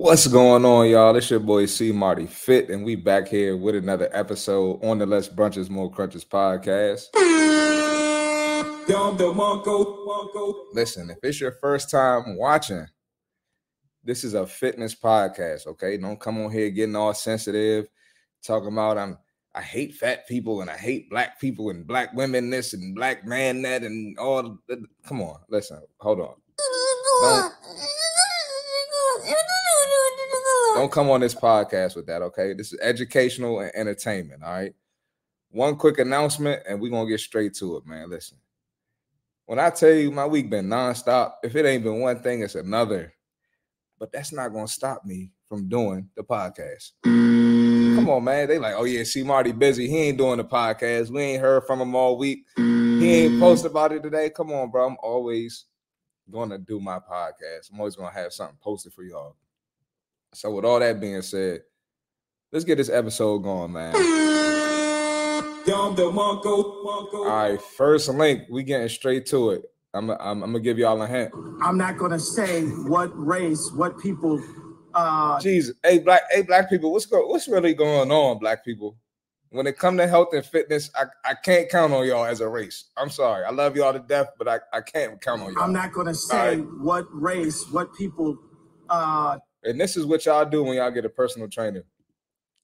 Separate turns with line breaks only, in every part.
What's going on, y'all? It's your boy C Marty Fit, and we back here with another episode on the Less Brunches, More Crunches podcast. Listen, if it's your first time watching, this is a fitness podcast, okay? Don't come on here getting all sensitive, talking about I'm I hate fat people and I hate black people and black women this and black man that and all. The, come on, listen, hold on. Don't, don't come on this podcast with that, okay? This is educational and entertainment, all right? One quick announcement, and we're gonna get straight to it, man. Listen, when I tell you my week been nonstop, if it ain't been one thing, it's another. But that's not gonna stop me from doing the podcast. Come on, man. They like, oh yeah, C Marty busy. He ain't doing the podcast. We ain't heard from him all week. He ain't posted about it today. Come on, bro. I'm always gonna do my podcast. I'm always gonna have something posted for y'all. So, with all that being said, let's get this episode going, man. All right, first link, we getting straight to it. I'm, I'm, I'm gonna give y'all a hint.
I'm not gonna say what race, what people. Uh,
Jesus, hey black, hey black people, what's go, what's really going on, black people? When it come to health and fitness, I, I can't count on y'all as a race. I'm sorry, I love y'all to death, but I, I can't count on y'all.
I'm not gonna say
right.
what race, what people. Uh,
And this is what y'all do when y'all get a personal trainer,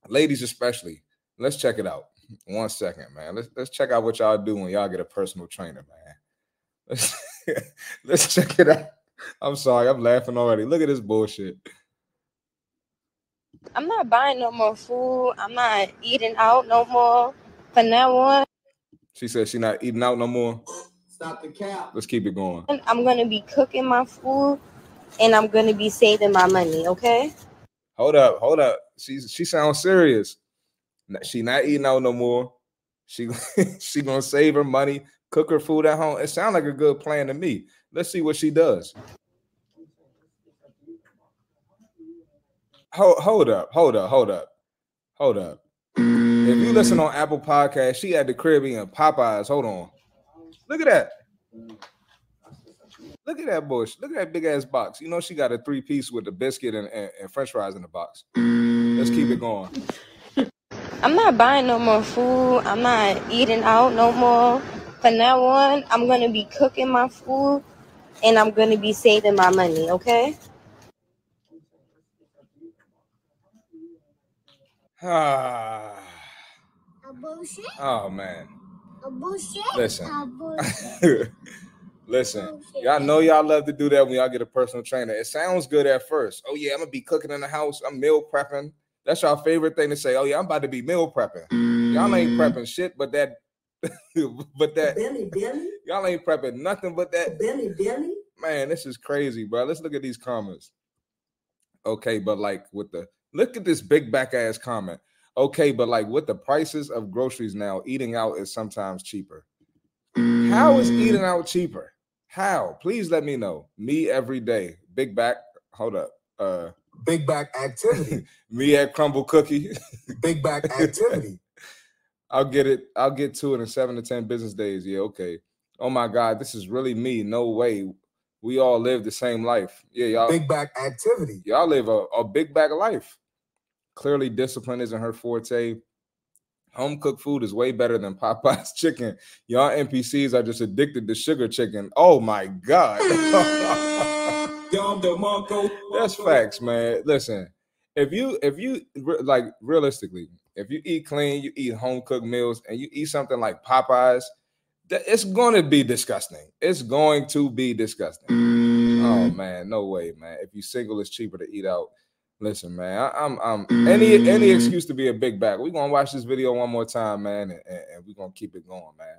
ladies especially. Let's check it out. One second, man. Let's let's check out what y'all do when y'all get a personal trainer, man. Let's let's check it out. I'm sorry, I'm laughing already. Look at this bullshit.
I'm not buying no more food. I'm not eating out no more. From now on,
She said she not eating out no more.
stop the cap.
Let's keep it going.
I'm gonna be cooking my food and I'm gonna be saving my money, okay?
Hold up, hold up. She she sounds serious. She not eating out no more. She she gonna save her money, cook her food at home. It sounds like a good plan to me. Let's see what she does. Hold, hold up, hold up, hold up, hold up. If you listen on Apple Podcast, she at the crib eating Popeyes. Hold on. Look at that. Look at that bush. Look at that big ass box. You know she got a three piece with a biscuit and, and, and French fries in the box. Let's keep it going.
I'm not buying no more food. I'm not eating out no more. From now on, I'm gonna be cooking my food and I'm gonna be saving my money, okay?
Ah,
A bullshit?
oh man.
A bullshit?
Listen.
A bullshit.
Listen, y'all know y'all love to do that when y'all get a personal trainer. It sounds good at first. Oh, yeah, I'm gonna be cooking in the house. I'm meal prepping. That's your favorite thing to say. Oh, yeah, I'm about to be meal prepping. Y'all ain't mm. prepping shit, but that, but that,
Billy, Billy,
y'all ain't prepping nothing but that.
Billy, Billy.
Man, this is crazy, bro. Let's look at these comments. Okay, but like with the look at this big back ass comment. Okay, but like with the prices of groceries now, eating out is sometimes cheaper. How is eating mm. out cheaper? How? Please let me know. Me every day. Big back. Hold up. Uh
Big back activity.
me at Crumbl Cookie.
Big back activity.
I'll get it. I'll get to it in seven to ten business days. Yeah, okay. Oh my God, this is really me. No way. We all live the same life. Yeah, y'all.
Big back activity.
y'all live a, a big of life. Clearly, discipline isn't her forte. Home cooked food is way better than Popeyes chicken. Y'all NPCs are just addicted to sugar chicken. Oh my God. That's facts, man. Listen, if you if you like realistically, if you eat clean, you eat home cooked meals, and you eat something like Popeyes, it's going to be disgusting. It's going to be disgusting. Oh man, no way, man. If you single, it's cheaper to eat out. Listen, man, I, I'm I'm any any excuse to be a big back. We're gonna watch this video one more time, man, and, and, and we're gonna keep it going, man.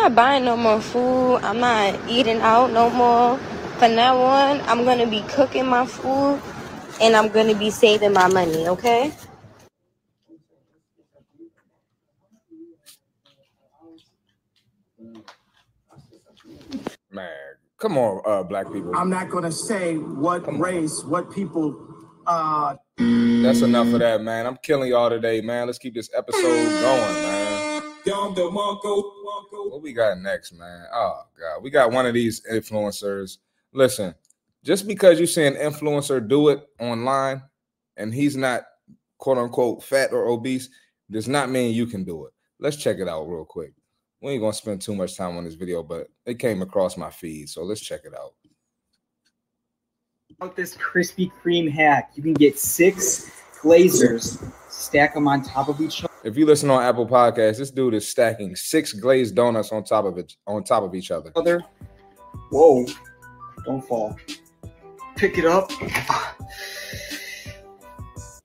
I'm not buying no more food. I'm not eating out no more. From now on, I'm gonna be cooking my food and I'm gonna be saving my money, okay?
Man, come on, uh, black people.
I'm not gonna say what
Come on.
race, what people. Uh,
That's enough of that, man. I'm killing y'all today, man. Let's keep this episode going, man. What we got next, man? Oh god, we got one of these influencers. Listen, just because you see an influencer do it online and he's not quote unquote fat or obese does not mean you can do it. Let's check it out real quick. We ain't gonna spend too much time on this video, but it came across my feed, so let's check it out.
About this Krispy Kreme hack, you can get six glazers, stack them on top of each other.
If you listen on Apple Podcasts, this dude is stacking six glazed donuts on top of it on top of each other.
other. Whoa! Don't fall. Pick it up.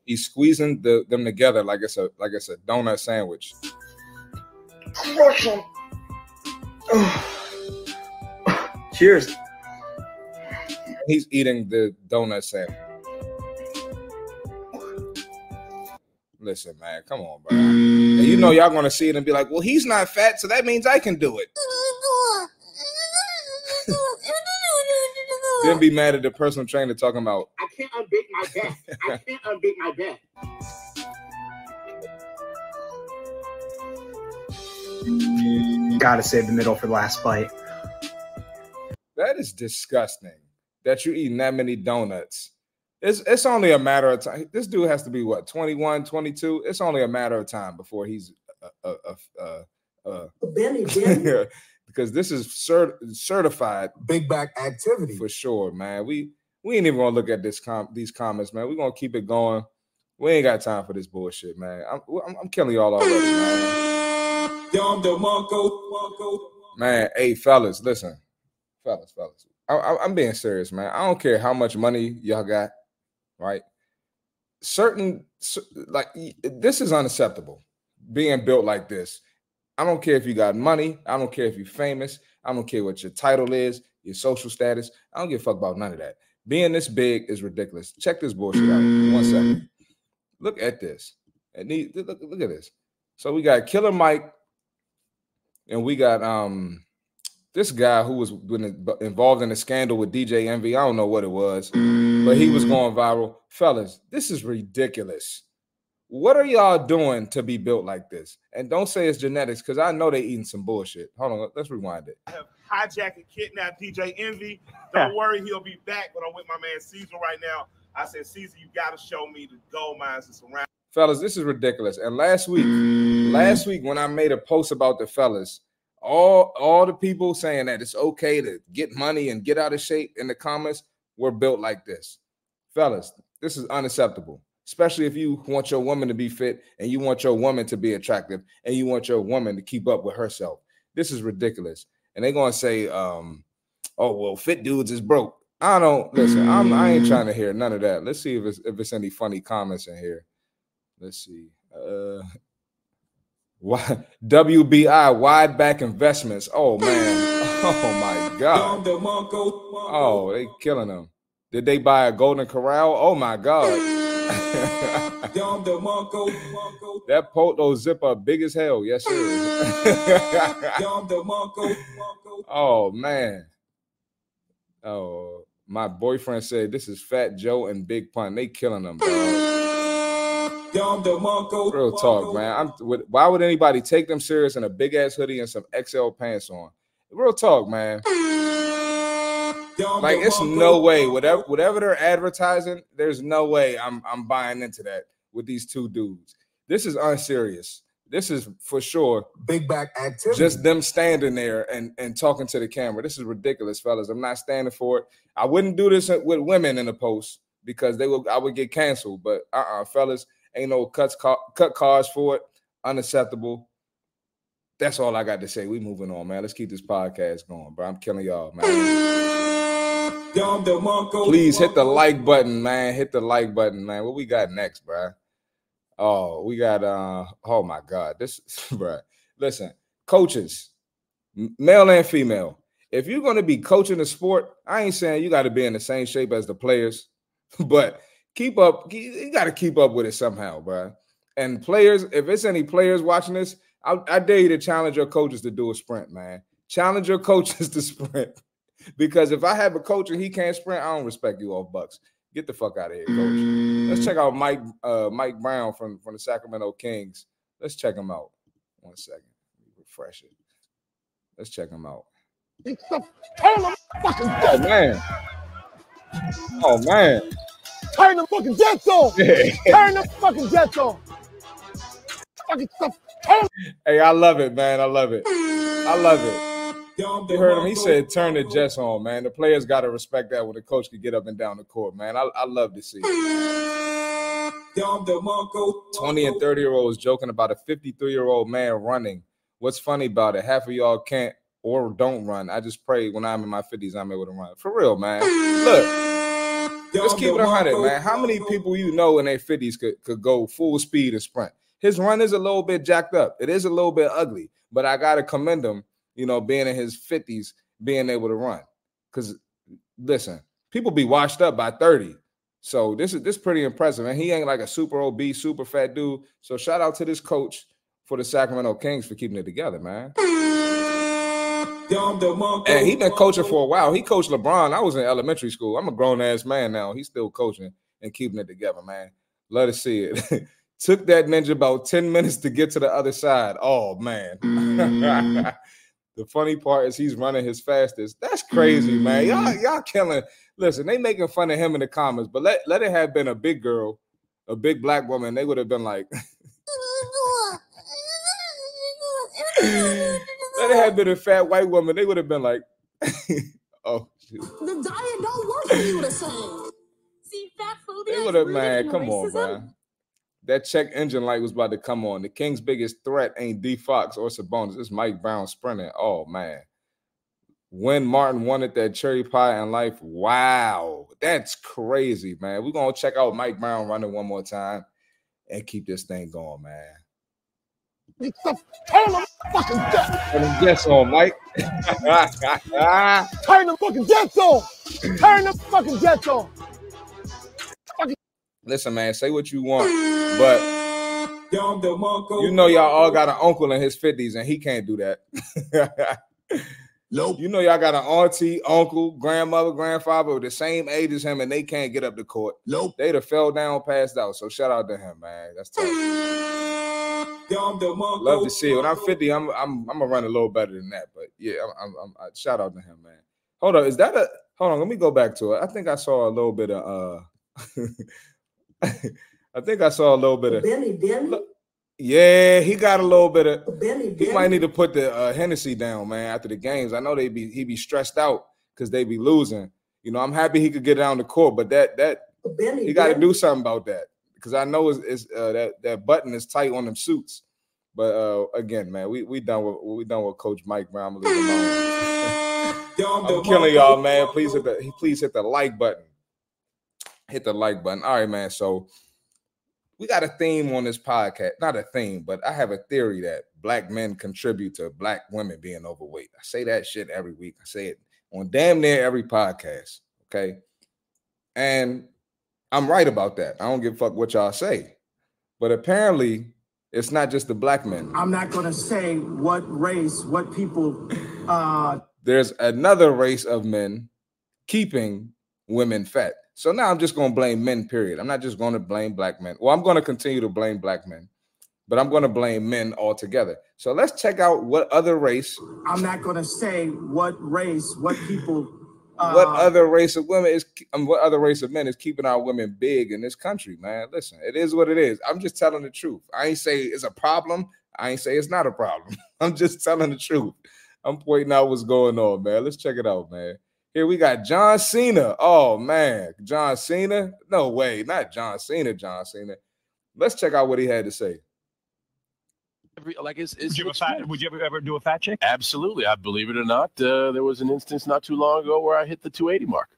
He's squeezing the, them together like it's a like it's a donut sandwich.
Crush them. Cheers.
He's eating the donut sandwich. Listen, man, come on, bro. And you know y'all gonna see it and be like, "Well, he's not fat, so that means I can do it." Then be mad at the personal trainer talking about,
I can't unbake my back. I can't unbake my back.
Gotta save the middle for the last bite.
"That is disgusting that you're eating that many donuts." It's it's only a matter of time. This dude has to be what 21, 22. It's only a matter of time before he's a, a, a, a, a
Benny, Benny.
because this is cert- certified
Big back activity.
for sure, man. We we ain't even gonna look at this com- these comments, man. We're gonna keep it going. We ain't got time for this bullshit, man. I'm I'm, I'm killing y'all already, man. Man, hey fellas, listen, fellas, fellas. I, I'm being serious, man. I don't care how much money y'all got, right? Certain like this is unacceptable. Being built like this. I don't care if you got money. I don't care if you're famous. I don't care what your title is, your social status. I don't give a fuck about none of that. Being this big is ridiculous. Check this bullshit out. One second. Look at this. And look, look at this. So we got Killer Mike, and we got um this guy who was involved in a scandal with DJ Envy. I don't know what it was, but he was going viral. Fellas, this is ridiculous. What are y'all doing to be built like this? And don't say it's genetics because I know they're eating some bullshit. Hold on, let's rewind it.
I have hijacked and kidnapped DJ Envy. Don't worry, he'll be back. But I'm with my man Cesar right now. I said, Cesar, you got to show me the gold mines that's around.
fellas, this is ridiculous. And last week, last week when I made a post about the fellas, all all the people saying that it's okay to get money and get out of shape in the comments were built like this. Fellas, this is unacceptable. Especially if you want your woman to be fit and you want your woman to be attractive and you want your woman to keep up with herself. This is ridiculous. And they're gonna say, um, oh well, fit dudes is broke. I don't listen, I'm I ain't trying to hear none of that. Let's see if it's if it's any funny comments in here. Let's see. Uh WBI wide back investments. Oh man. Oh my god. Oh, they killing them. Did they buy a golden corral? Oh my god. that photo zipper big as hell. Yes, sir. oh man. Oh, my boyfriend said this is Fat Joe and Big Pun. They killing them, dog. Real talk, man. I'm. Why would anybody take them serious in a big ass hoodie and some XL pants on? Real talk, man. Like it's no way. Whatever whatever they're advertising, there's no way I'm I'm buying into that with these two dudes. This is unserious. This is for sure
Big back activity.
just them standing there and and talking to the camera. This is ridiculous, fellas. I'm not standing for it. I wouldn't do this with women in the post because they would I would get canceled. But uh-uh, fellas, ain't no cuts cut cards for it. Unacceptable. That's all I got to say. We moving on, man. Let's keep this podcast going, bro. I'm killing y'all, man. Please hit the like button, man. Hit the like button, man. What we got next, bro? Oh, we got uh oh my god. This bro. Listen, coaches, male and female. If you're gonna be coaching a sport, I ain't saying you got to be in the same shape as the players, but keep up. You got to keep up with it somehow, bro. And players, if it's any players watching this, I, I dare you to challenge your coaches to do a sprint, man. Challenge your coaches to sprint. Because if I have a coach and he can't sprint, I don't respect you off Bucks. Get the fuck out of here, coach. Let's check out Mike uh, Mike Brown from, from the Sacramento Kings. Let's check him out. One second. Refresh it. Let's check him out. Oh man. Oh man.
Turn the fucking jets on. Turn the fucking jets on. Fucking stuff.
Hey, I love it, man. I love it. I love it. You heard him. He said, "Turn the Jets on, man." The players got to respect that when the coach can get up and down the court, man. I, I love to see. it. Twenty and thirty year olds joking about a fifty-three year old man running. What's funny about it? Half of y'all can't or don't run. I just pray when I'm in my fifties, I'm able to run. For real, man. Look, let's keep it hundred, man. How many people you know in their fifties could could go full speed and sprint? His run is a little bit jacked up. It is a little bit ugly, but I gotta commend him. You know, being in his fifties, being able to run. Because listen, people be washed up by thirty. So this is this pretty impressive, and he ain't like a super obese, super fat dude. So shout out to this coach for the Sacramento Kings for keeping it together, man. And he been coaching for a while. He coached LeBron. I was in elementary school. I'm a grown ass man now. He's still coaching and keeping it together, man. Let us see it. Took that ninja about 10 minutes to get to the other side. Oh man. the funny part is he's running his fastest. That's crazy, man. Y'all, y'all killing. Listen, they making fun of him in the comments, but let, let it have been a big girl, a big black woman, they would have been like, it have been a fat white woman, they would have been like, oh shoot.
The diet don't work for you the same. See, fat food
They
is
would have, man. Come on, man. That check engine light was about to come on. The Kings' biggest threat ain't D Fox or Sabonis. It's Mike Brown sprinting. Oh man. When Martin wanted that cherry pie in life, wow, that's crazy, man. We're gonna check out Mike Brown running one more time and keep this thing going, man.
The. Turn the fucking jets.
Turn jets on, Mike.
Turn the fucking jets on. Turn the fucking jets on.
Listen, man, say what you want, but you know y'all all got an uncle in his 50s and he can't do that.
Nope.
You know y'all got an auntie, uncle, grandmother, grandfather the same age as him and they can't get up the court.
Nope.
They'd have fell down, passed out. So shout out to him, man. That's tough. Love to see it. When I'm 50, I'm I'm I'm gonna run a little better than that. But yeah, I'm, I'm, I'm shout out to him, man. Hold on, is that a hold on? Let me go back to it. I think I saw a little bit of uh I think I saw a little bit of
Benny, Benny,
yeah, he got a little bit of
Benny,
he might need to put the uh, Hennessy down, man, after the games. I know they be he be stressed out because they be losing. You know, I'm happy he could get down the court, but that that
Benny,
he got to do something about that because I know it's, it's uh, that that button is tight on them suits. But uh, again, man, we we done with we done with Coach Mike Brown. I'm gonna leave him alone. I'm killing y'all, man. Please hit the please hit the like button. Hit the like button. All right, man. So we got a theme on this podcast. Not a theme, but I have a theory that black men contribute to black women being overweight. I say that shit every week. I say it on damn near every podcast. Okay. And I'm right about that. I don't give a fuck what y'all say. But apparently, it's not just the black men.
I'm not going to say what race, what people. Uh,
There's another race of men keeping women fat. So now I'm just going to blame men, period. I'm not just going to blame black men. Well, I'm going to continue to blame black men, but I'm going to blame men altogether. So let's check out what other race,
I'm not going to say what race, what people.
What other race of women is, um, what other race of men is keeping our women big in this country, man. Listen, it is what it is. I'm just telling the truth. I ain't say it's a problem. I ain't say it's not a problem. I'm just telling the truth. I'm pointing out what's going on, man. Let's check it out, man. Here we got John Cena. Oh man, John Cena? No way, not John Cena. John Cena. Let's check out what he had to say.
Every, like it's, it's
Would you, ever fat, would you ever, ever do a fat check?
Absolutely. I believe it or not, uh, there was an instance not too long ago where I hit the 280 mark.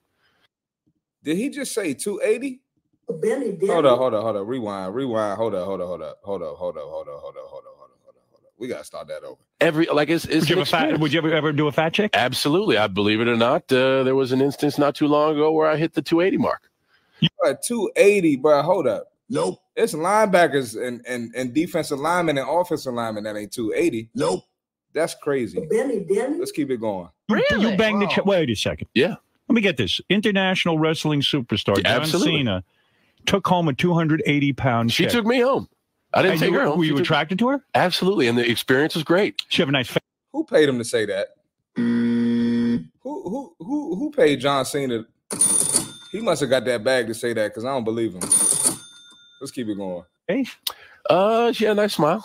Did he just say 280?
Benny, Benny.
Hold up, hold up, hold up. Rewind, rewind. Hold up, hold up, hold up, hold up, hold up, hold up, hold up, hold up, hold up, hold up, hold up. We gotta start that over.
Every like it's, it's
Would you, ever fat, would you ever, ever do a fat check?
Absolutely. I believe it or not, uh, there was an instance not too long ago where I hit the 280 mark.
But 280, bro. Hold up.
Nope.
It's linebackers and, and, and defensive linemen and offensive linemen that ain't 280.
Nope.
That's crazy.
Benny, Benny.
Let's keep it going.
Really?
You banged the
Wow.
check. Wait a second.
Yeah.
Let me get this. International wrestling superstar
Yeah,
John
absolutely.
Cena took home a 280 pound
She
check.
took me home. I didn't
And
take
you,
her home.
Were
She
you
took-
attracted to her?
Absolutely. And the experience was great.
She have a nice face.
Who paid him to say that? Who who who who paid John Cena? He must have got that bag to say that because I don't believe him. Let's keep it going.
Hey,
Uh, she had a nice smile.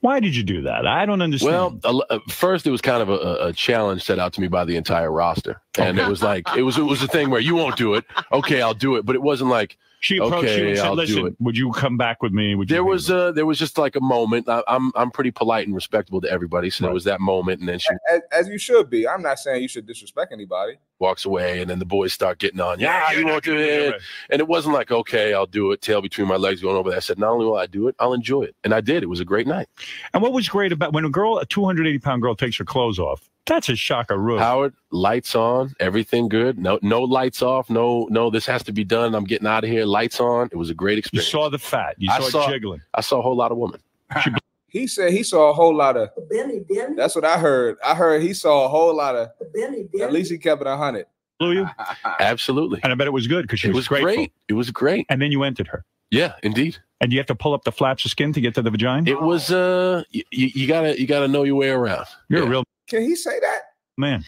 why did you do that? I don't understand.
Well, a l- uh, first it was kind of a- a, a challenge set out to me by the entire roster, and it was like it was it was a thing where you won't do it. Okay, I'll do it, but it wasn't like
she approached you and said,
I'll do
"Listen,
it.
would you come back with me?" Would
there
be
was
with me?"
uh there was just like a moment. I, I'm I'm pretty polite and respectable to everybody, so there was that moment, and then she
As, as you should be. I'm not saying you should disrespect anybody.
Walks away, and then the boys start getting on. Yeah, you won't do it. And it wasn't like, okay, I'll do it, tail between my legs going over there. I said, not only will I do it, I'll enjoy it. And I did. It was a great night.
And what was great about when a girl, a 280 pound girl, takes her clothes off? That's a shocker. Roof.
Howard, lights on, everything good. No, no lights off. No, no, this has to be done. I'm getting out of here. Lights on. It was a great experience.
You saw the fat. You
I
saw,
saw-
it jiggling.
I saw a whole lot of women.
He said he saw a whole lot of.
Benny, Benny,
That's what I heard. I heard he saw a whole lot of.
Benny, Benny.
At least he kept it a hundred.
Blew you,
Absolutely.
and I bet it was good because she
It
was,
was
grateful.
great. It was great.
And then you entered her,
Yeah, indeed.
and you have to pull up the flaps of skin to get to the vagina.
It was uh you, you gotta you gotta know your way around.
You're
Yeah.
a real
Can he say that?
man.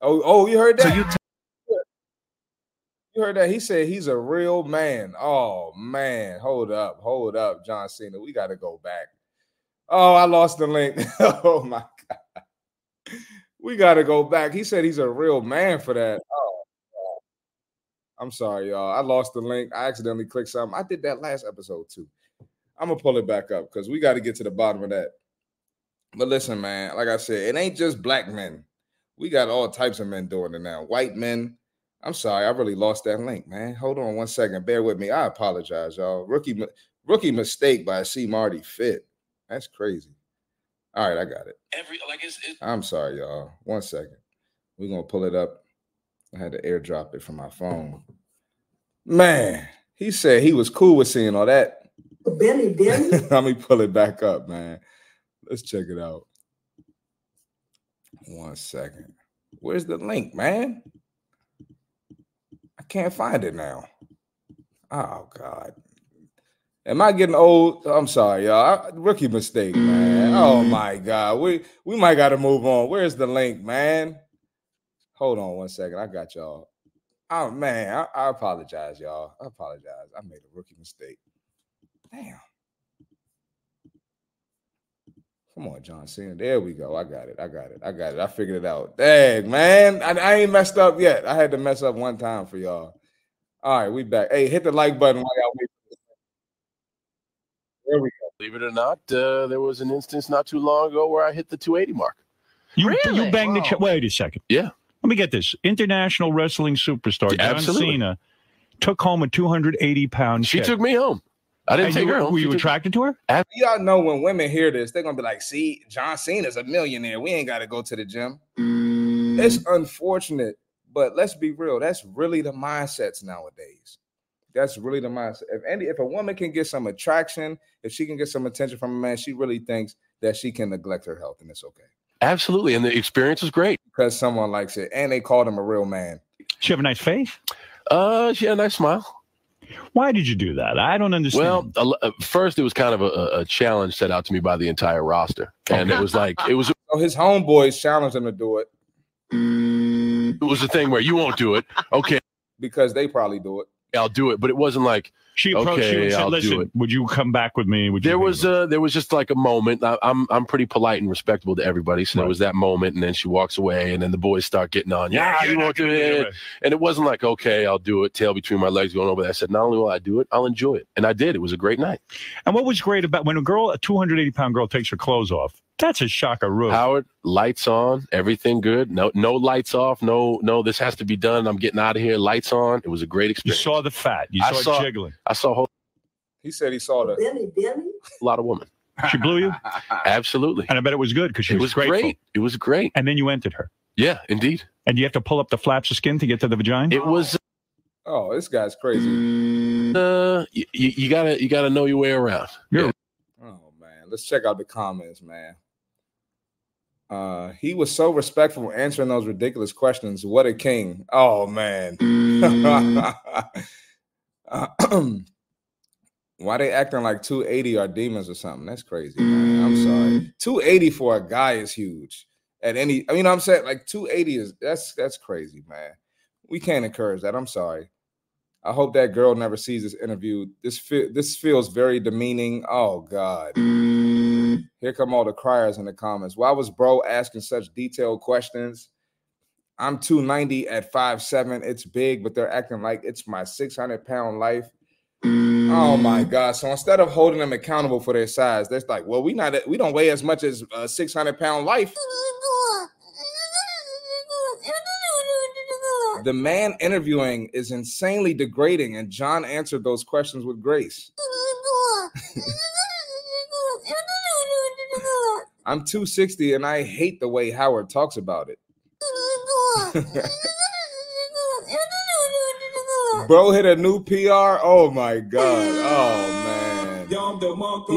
Oh, oh, you heard that?
So you
You heard that? He said he's a real man. Oh man, hold up, hold up, John Cena. We got to go back. Oh, I lost the link. oh my god, we got to go back. He said he's a real man for that. Oh, I'm sorry, y'all. I lost the link. I accidentally clicked something. I did that last episode too. I'm gonna pull it back up because we got to get to the bottom of that. But listen, man, like I said, it ain't just black men. We got all types of men doing it now. White men. I'm sorry, I really lost that link, man. Hold on one second. Bear with me. I apologize, y'all. Rookie rookie mistake by C Marty Fit. That's crazy. All right, I got it.
every like it's, it's
I'm sorry, y'all. One second. We're gonna pull it up. I had to airdrop it from my phone. Man, he said he was cool with seeing all that.
Benny, Benny.
Let me pull it back up, man. Let's check it out. One second. Where's the link, man? I can't find it now. Oh God. Am I getting old? I'm sorry, y'all. I- Rookie mistake, man. Oh my God. We we might gotta move on. Where's the link, man? Hold on one second. I got y'all. Oh man, I, I apologize, y'all. I apologize. I made a rookie mistake. Damn. Come on, John Cena. There we go. I got it. I got it. I got it. I figured it out. Dang, man. I, I ain't messed up yet. I had to mess up one time for y'all. All right, we back. Hey, hit the like button while y'all wait. For this. There we go.
believe it or not, uh, there was an instance not too long ago where I hit the 280 mark.
You
Really?
you banged the
Wow.
ch- wait a second.
Yeah.
Let me get this. International wrestling superstar
Yeah,
John
absolutely.
Cena took home a 280 pound.
She
check.
took me home. I didn't
And
take
you,
her home.
Were
She
you
took-
attracted to her?
Y'all know when women hear this, they're gonna be like, "See, John Cena's a millionaire. We ain't got to go to the gym." It's unfortunate, but let's be real. That's really the mindsets nowadays. That's really the mindset. If any, if a woman can get some attraction, if she can get some attention from a man, she really thinks that she can neglect her health, and it's okay
Absolutely. And the experience was great.
because someone likes it, and they called him a real man.
She have a nice face.
Uh, she had a nice smile.
Why did you do that? I don't understand.
Well, a l- uh, first it was kind of a- a, a challenge set out to me by the entire roster, and it was like it was
So his homeboys challenged him to do it
it was a thing where you won't do it. Okay,
because they probably do it.
I'll do it, but it wasn't like
she approached you
okay,
and said,
I'll
"Listen, would you come back with me?" Would you
there was
with me?"
uh there was just like a moment. I, I'm I'm pretty polite and respectable to everybody, so there was that moment, and then she walks away, and then the boys start getting on. Yeah,
you're
you won't do it. And it wasn't like, okay, I'll do it, tail between my legs going over there. I said, not only will I do it, I'll enjoy it. And I did. It was a great night.
And what was great about when a girl, a 280 pound girl, takes her clothes off? That's a shocker. Roof.
Howard, lights on, everything good. No, no lights off. No, no, this has to be done. I'm getting out of here. Lights on. It was a great experience.
You saw the fat. You
I
saw,
saw-
it jiggling.
I saw whole
He said he saw the.
Benny, Benny.
A lot of women.
She blew you,
Absolutely.
and I bet it was good because she
It
was,
was great. It was great.
And then you entered her,
Yeah, indeed.
and you have to pull up the flaps of skin to get to the vagina.
It was.
Oh, this guy's crazy.
Uh, you, you gotta you gotta know your way around.
You're-
Oh man, let's check out the comments, man. Uh, he was so respectful answering those ridiculous questions. What a king! Oh man, why they acting like 280 are demons or something? That's crazy. Man. I'm sorry. 280 for a guy is huge. At any, I mean, I'm saying like 280 is that's that's crazy, man. We can't encourage that. I'm sorry. I hope that girl never sees this interview. This fe- this feels very demeaning. Oh God. Mm-hmm. Here come all the criers in the comments. Why was bro asking such detailed questions? I'm 290 at 5'7. It's big, but they're acting like it's my 600 pound life. Oh mm. my God. So instead of holding them accountable for their size, they're like, well, we not we don't weigh as much as a 600 pound life. The man interviewing is insanely degrading, and John answered those questions with grace. I'm 260 and I hate the way Howard talks about it. Bro hit a new PR. Oh my god. Oh man.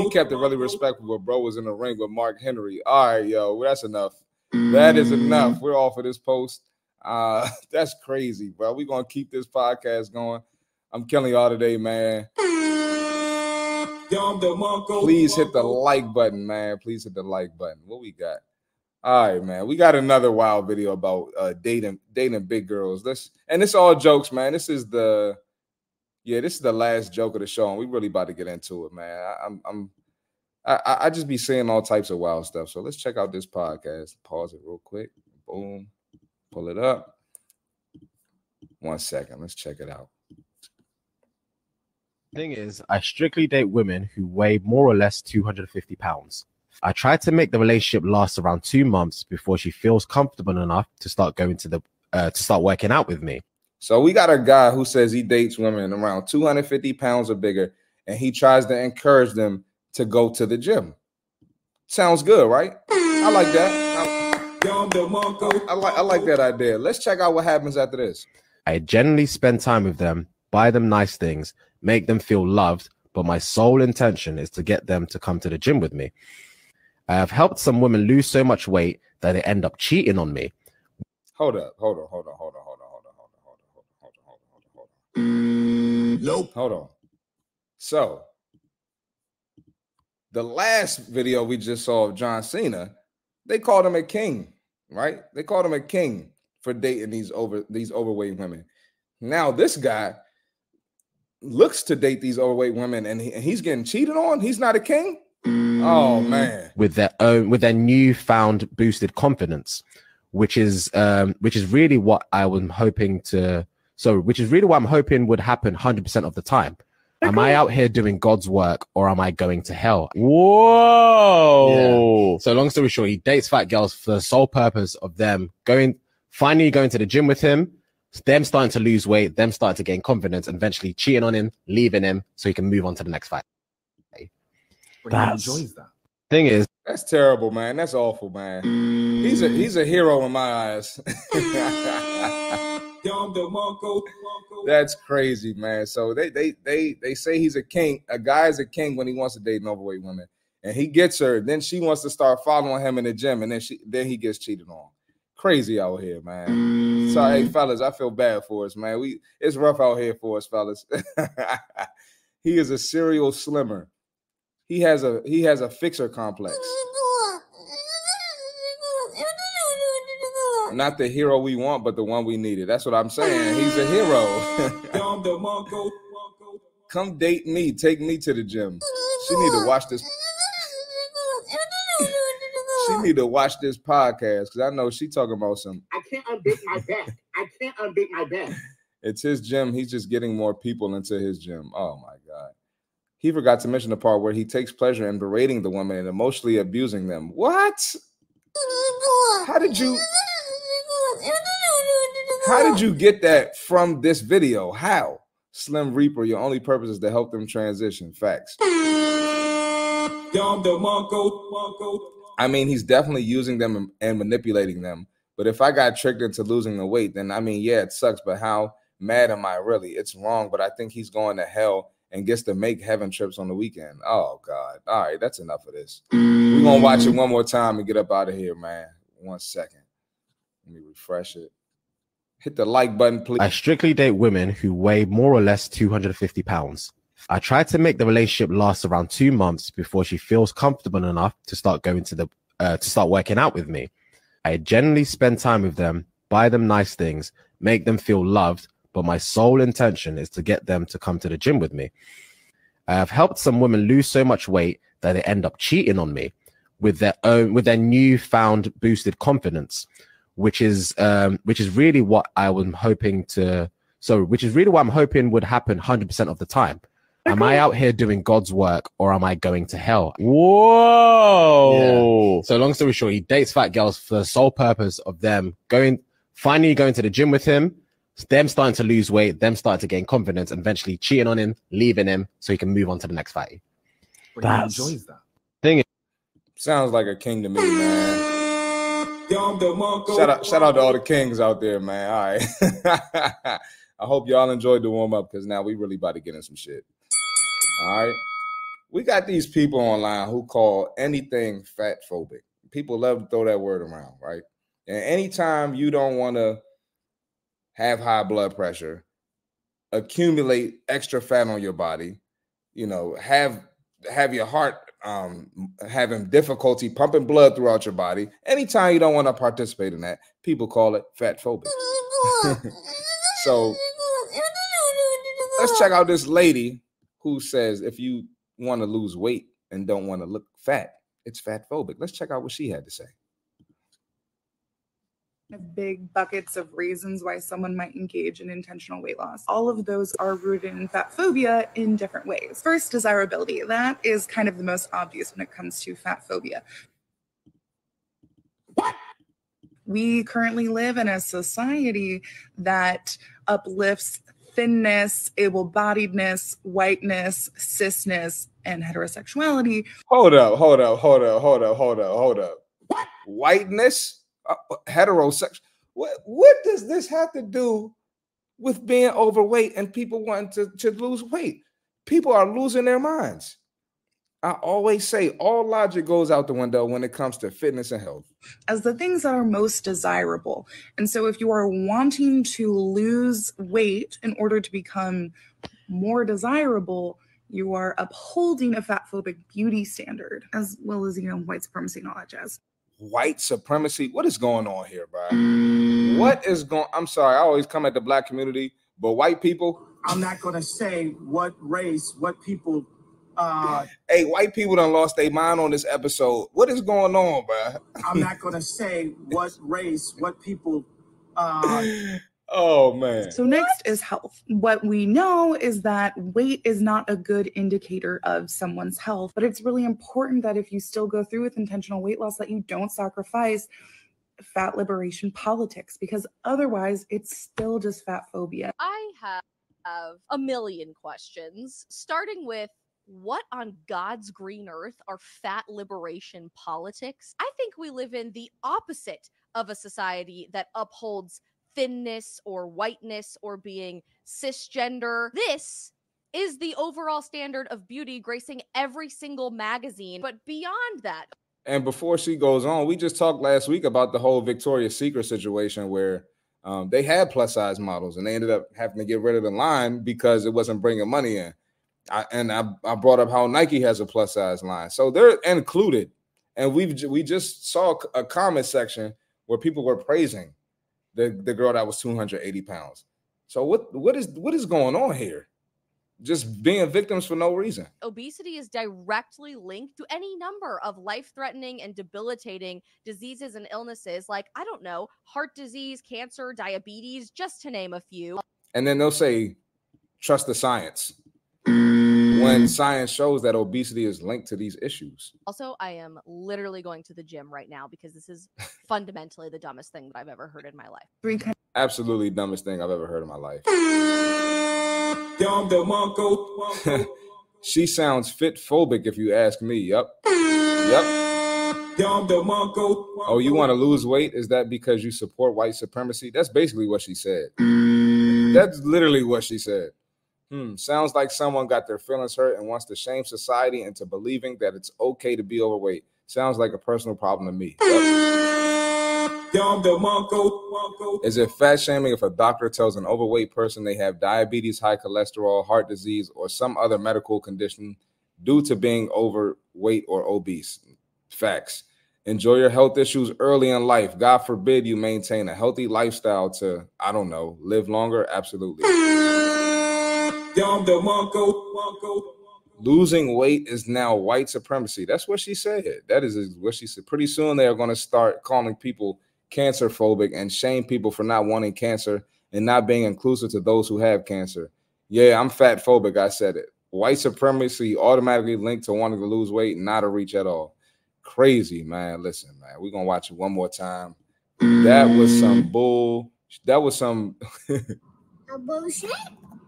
He kept it really respectful, but bro was in the ring with Mark Henry. All right, yo, that's enough. That is enough. We're off of this post. Uh, that's crazy, bro. We're gonna keep this podcast going. I'm killing y'all today, man. Please hit the like button, man. Please hit the like button. What we got? All right, man. We got another wild video about uh dating dating big girls. Let's and it's all jokes, man. This is the yeah, this is the last joke of the show, and we really about to get into it, man. I, I'm I'm I, I just be seeing all types of wild stuff. So let's check out this podcast. Pause it real quick. Boom. Pull it up. One second. Let's check it out.
Thing is, I strictly date women who weigh more or less 250 pounds. I try to make the relationship last around two months before she feels comfortable enough to start going to the uh, to start working out with me.
So we got a guy who says he dates women around 250 pounds or bigger, and he tries to encourage them to go to the gym. Sounds good, right? I like that. I, I like I like that idea. Let's check out what happens after this.
I generally spend time with them, buy them nice things, make them feel loved, but my sole intention is to get them to come to the gym with me. I have helped some women lose so much weight that they end up cheating on me.
Hold up, hold on, hold on, hold on, hold on, hold on, hold on, hold on, hold on, hold on, hold on. Nope. Hold on. So the last video we just saw of John Cena, they called him a king, right? They called him a king for dating these over these overweight women. Now this guy looks to date these overweight women, and, he, and he's getting cheated on. He's not a king. Oh man.
with their own with their newfound boosted confidence which is um which is really what i was hoping to so which is really what i'm hoping would happen 100% of the time am i out here doing god's work or am i going to hell whoa so long story short he dates fat girls for the sole purpose of them going finally going to the gym with him them starting to lose weight them starting to gain confidence and eventually cheating on him leaving him so he can move on to the next fight
That's-
enjoys that thing is
That's terrible, man. That's awful, man. He's a he's a hero in my eyes. That's crazy, man. So they they they they say he's a king. A guy's a king when he wants to date an overweight woman, and he gets her. Then she wants to start following him in the gym, and then she then he gets cheated on. Crazy out here, man. So hey, mm-hmm. fellas, I feel bad for us, man. We it's rough out here for us, fellas. he is a serial slimmer. He has a he has a fixer complex. Not the hero we want, but the one we needed. That's what I'm saying. He's a hero. Come date me. Take me to the gym. She need to watch this. She need to watch this podcast because I know she talking about some.
I can't unbig my back. I can't unbig my back.
It's his gym. He's just getting more people into his gym. Oh my god. He forgot to mention the part where he takes pleasure in berating the women and emotionally abusing them. What? How did you How did you get that from this video? How? Slim Reaper, your only purpose is to help them transition. Facts. I mean, he's definitely using them and- and manipulating them. But if I got tricked into losing the weight, then I mean, yeah, it sucks. But how mad am I really? It's wrong, but I think he's going to hell and gets to make heaven trips on the weekend. Oh God. All right, that's enough of this. We're gonna watch it one more time and get up out of here, man. One second. Let me refresh it. Hit the like button, please.
I strictly date women who weigh more or less 250 pounds. I try to make the relationship last around two months before she feels comfortable enough to start going to the uh, to start working out with me. I generally spend time with them, buy them nice things, make them feel loved, but my sole intention is to get them to come to the gym with me. I have helped some women lose so much weight that they end up cheating on me with their own with their newfound boosted confidence, which is um, which is really what I was hoping to. So, which is really what I'm hoping would happen 100% of the time. Am I out here doing God's work or am I going to hell?
Whoa.
So long story short, he dates fat girls for the sole purpose of them going, finally going to the gym with him, them starting to lose weight, them starting to gain confidence, and eventually cheating on him, leaving him so he can move on to the next fight.
But he
That's-
enjoys that.
Thing is,
Sounds like a king to me, man. Shout out, shout out to all the kings out there, man. All right. I hope y'all enjoyed the warm up because now we really about to get in some shit. All right. We got these people online who call anything fat phobic. People love to throw that word around, right? And anytime you don't want to have high blood pressure, accumulate extra fat on your body, you know, have have your heart um having difficulty pumping blood throughout your body. Anytime you don't want to participate in that, people call it fat phobic. so let's check out this lady who says if you want to lose weight and don't want to look fat, it's fat phobic. Let's check out what she had to say.
of big buckets of reasons why someone might engage in intentional weight loss. All of those are rooted in fat phobia in different ways. First, desirability. That is kind of the most obvious when it comes to fat phobia. What? We currently live in a society that uplifts thinness, able bodiedness, whiteness, cisness, and heterosexuality
Hold up, hold up, hold up, hold up, hold up, hold up. Whiteness, uh, heterosexual. What what does this have to do with being overweight and people wanting to, to lose weight? People are losing their minds. I always say all logic goes out the window when it comes to fitness and health.
as the things that are most desirable. And so, if you are wanting to lose weight in order to become more desirable, you are upholding a fat phobic beauty standard, as well as, you know, white supremacy and all that jazz.
White supremacy. What is going on here, bro? What is going? I'm sorry, I always come at the black community, but white people.
I'm not gonna say what race, what people. Uh,
Hey, white people done lost their mind on this episode. What is going on, bro?
I'm not gonna say what race, what people. Uh,
Oh man.
So, next is health. What we know is that weight is not a good indicator of someone's health, but it's really important that if you still go through with intentional weight loss, that you don't sacrifice fat liberation politics because otherwise it's still just fat phobia.
I have a million questions, starting with what on God's green earth are fat liberation politics? I think we live in the opposite of a society that upholds thinness or whiteness or being cisgender. This is the overall standard of beauty gracing every single magazine. But beyond that,
And before she goes on, we just talked last week about the whole Victoria's Secret situation where um, they had plus size models and they ended up having to get rid of the line because it wasn't bringing money in. I, and I, I brought up how Nike has a plus size line, so they're included. And we've we just saw a comment section where people were praising the the girl that was 280 pounds. So what what is what is going on here? Just being victims for no reason.
obesity is directly linked to any number of life threatening and debilitating diseases and illnesses, like, I don't know, heart disease, cancer, diabetes, just to name a few.
and then they'll say trust the science when mm-hmm. science shows that obesity is linked to these issues.
Also, I am literally going to the gym right now because this is fundamentally the dumbest thing that I've ever heard in my life.
Three kind
absolutely dumbest thing i've ever heard in my life. She sounds fit phobic if you ask me. Yep yep oh you want to lose weight? Is that because you support white supremacy? That's basically what she said. Mm. That's literally what she said Hmm, sounds like someone got their feelings hurt and wants to shame society into believing that it's okay to be overweight. Sounds like a personal problem to me. Is it fat shaming if a doctor tells an overweight person they have diabetes, high cholesterol, heart disease, or some other medical condition due to being overweight or obese? Facts. Enjoy your health issues early in life. God forbid you maintain a healthy lifestyle to, I don't know, live longer. Absolutely. Losing weight is now white supremacy. That's what she said. That is what she said. Pretty soon they are going to start calling people cancer phobic and shame people for not wanting cancer and not being inclusive to those who have cancer. Yeah, I'm fat phobic. I said it. White supremacy automatically linked to wanting to lose weight, not a reach at all. Crazy, man. Listen, man, we're gonna watch it one more time. That was some mm. bull. That was some
A bullshit.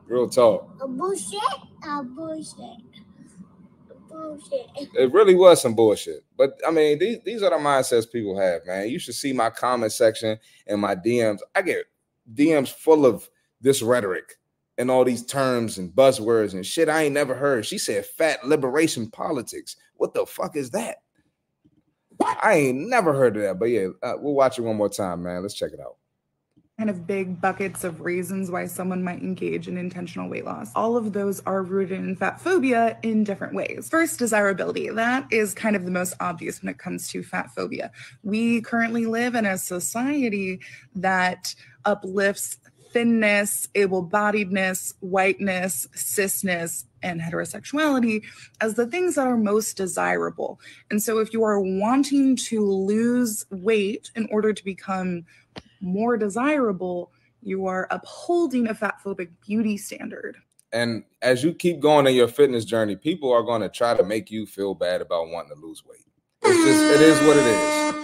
Real talk.
A bullshit. A bullshit. A bullshit.
It really was some bullshit. But I mean, these, these are the mindsets people have, man. You should see my comment section and my DMs. I get DMs full of this rhetoric and all these terms and buzzwords and shit I ain't never heard. She said fat liberation politics. What the fuck is that? I ain't never heard of that. But yeah, uh, we'll watch it one more time, man. Let's check it out.
Kind of big buckets of reasons why someone might engage in intentional weight loss. All of those are rooted in fat phobia in different ways. First, desirability. That is kind of the most obvious when it comes to fat phobia. We currently live in a society that uplifts thinness, able bodiedness, whiteness, cisness, and heterosexuality as the things that are most desirable. And so, if you are wanting to lose weight in order to become more desirable, you are upholding a fat phobic beauty standard.
And as you keep going in your fitness journey, people are going to try to make you feel bad about wanting to lose weight. It's just, it is what it is.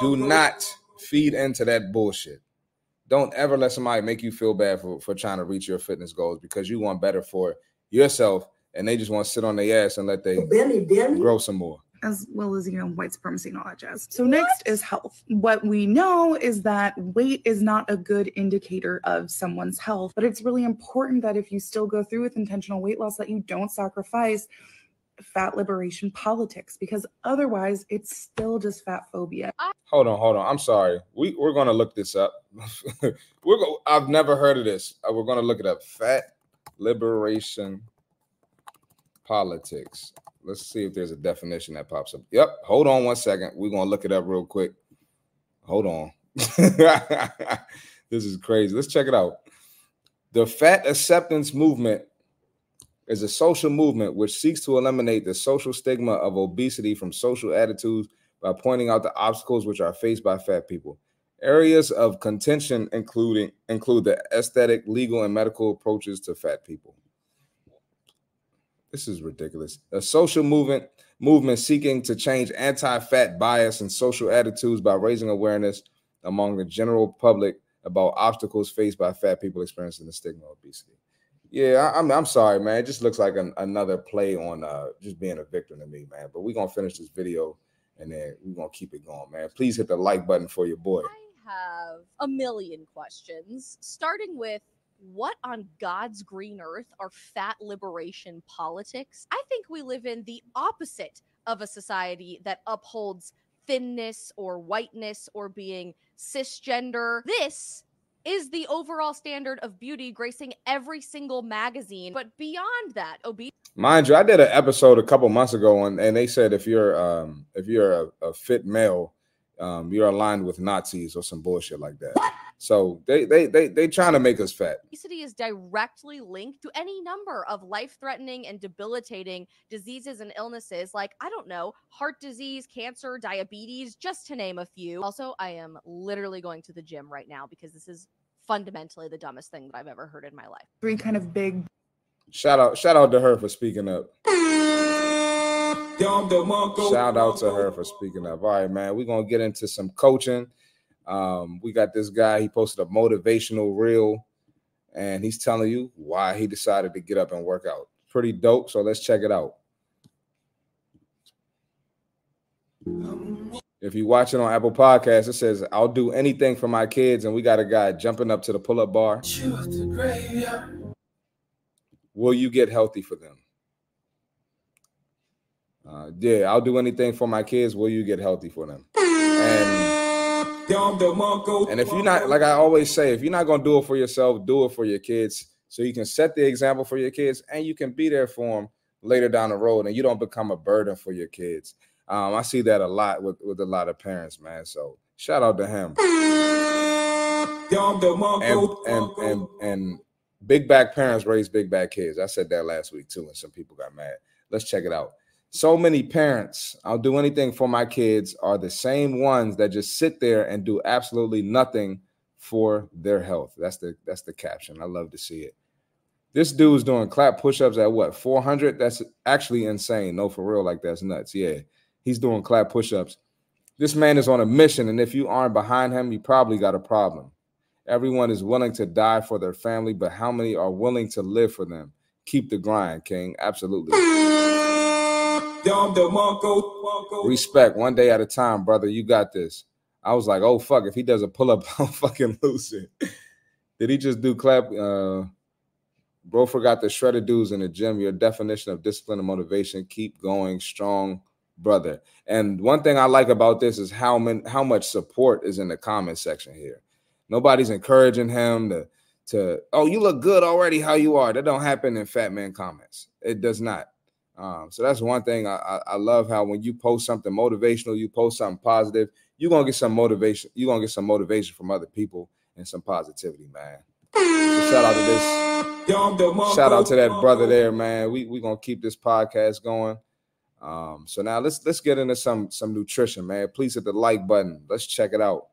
Do not feed into that bullshit. Don't ever let somebody make you feel bad for, for trying to reach your fitness goals because you want better for yourself and they just want to sit on their ass and let they grow some more.
As well as you know white supremacy and all that jazz. So next is health. What we know is that weight is not a good indicator of someone's health, but it's really important that if you still go through with intentional weight loss that you don't sacrifice fat liberation politics because otherwise it's still just fat phobia.
Hold on, hold on. I'm sorry. We we're gonna look this up. we're go, I've never heard of this. Uh, We're gonna look it up. Fat liberation politics. Let's see if there's a definition that pops up. Yep. Hold on one second. We're gonna look it up real quick. Hold on. this is crazy. Let's check it out. The fat acceptance movement is a social movement which seeks to eliminate the social stigma of obesity from social attitudes by pointing out the obstacles which are faced by fat people. Areas of contention including include the aesthetic, legal, and medical approaches to fat people. This is ridiculous. A social movement movement seeking to change anti-fat bias and social attitudes by raising awareness among the general public about obstacles faced by fat people experiencing the stigma of obesity. Yeah, I, I'm I'm sorry, man. It just looks like an, another play on uh just being a victim to me, man. But we're gonna finish this video and then we're gonna keep it going, man. Please hit the like button for your boy.
I have a million questions, starting with what on God's green earth are fat liberation politics? I think we live in the opposite of a society that upholds thinness or whiteness or being cisgender. This is the overall standard of beauty gracing every single magazine. But beyond that, obesity
Mind you, I did an episode a couple months ago, and, and they said if you're um if you're a, a fit male, um you're aligned with Nazis or some bullshit like that. So they they they they trying to make us fat.
Obesity is directly linked to any number of life threatening and debilitating diseases and illnesses, like, I don't know, heart disease, cancer, diabetes, just to name a few. Also, I am literally going to the gym right now because this is fundamentally the dumbest thing that I've ever heard in my life.
Three kind of big
Shout out shout out to her for speaking up. Shout out to her for speaking up. All right, man. We're gonna get into some coaching. Um, we got this guy, he posted a motivational reel, and he's telling you why he decided to get up and work out. Pretty dope. So let's check it out. If you're watching on Apple Podcasts, it says, I'll do anything for my kids. And we got a guy jumping up to the pull-up bar. Will you get healthy for them? Uh, yeah, I'll do anything for my kids. Will you get healthy for them? And, and if you're not, like I always say, if you're not going to do it for yourself, do it for your kids so you can set the example for your kids and you can be there for them later down the road and you don't become a burden for your kids. Um, I see that a lot with with a lot of parents, man. So shout out to him. And and and, and big back parents raise big back kids. I said that last week too, and some people got mad. Let's check it out. So many parents, I'll do anything for my kids, are the same ones that just sit there and do absolutely nothing for their health. That's the that's the caption. I love to see it. This dude's doing clap push-ups at what 400? That's actually insane. No, for real, like that's nuts. Yeah, he's doing clap push-ups. This man is on a mission, and if you aren't behind him, you probably got a problem. Everyone is willing to die for their family, but how many are willing to live for them? Keep the grind, King. Absolutely. Respect one day at a time, brother. You got this. I was like, oh fuck, if he does a pull-up, I'm fucking lose it. Did he just do clap? Uh bro forgot the shredded dudes in the gym. Your definition of discipline and motivation. Keep going strong, brother. And one thing I like about this is how many, how much support is in the comment section here. Nobody's encouraging him to to oh you look good already how you are. That don't happen in Fat Man comments. It does not. Um, so that's one thing I, I, I love how when you post something motivational, you post something positive, you're gonna get some motivation. You're gonna get some motivation from other people and some positivity, man. So shout out to this. Shout out to that brother there, man. We we gonna keep this podcast going. Um, so now let's let's get into some some nutrition, man. Please hit the like button. Let's check it out.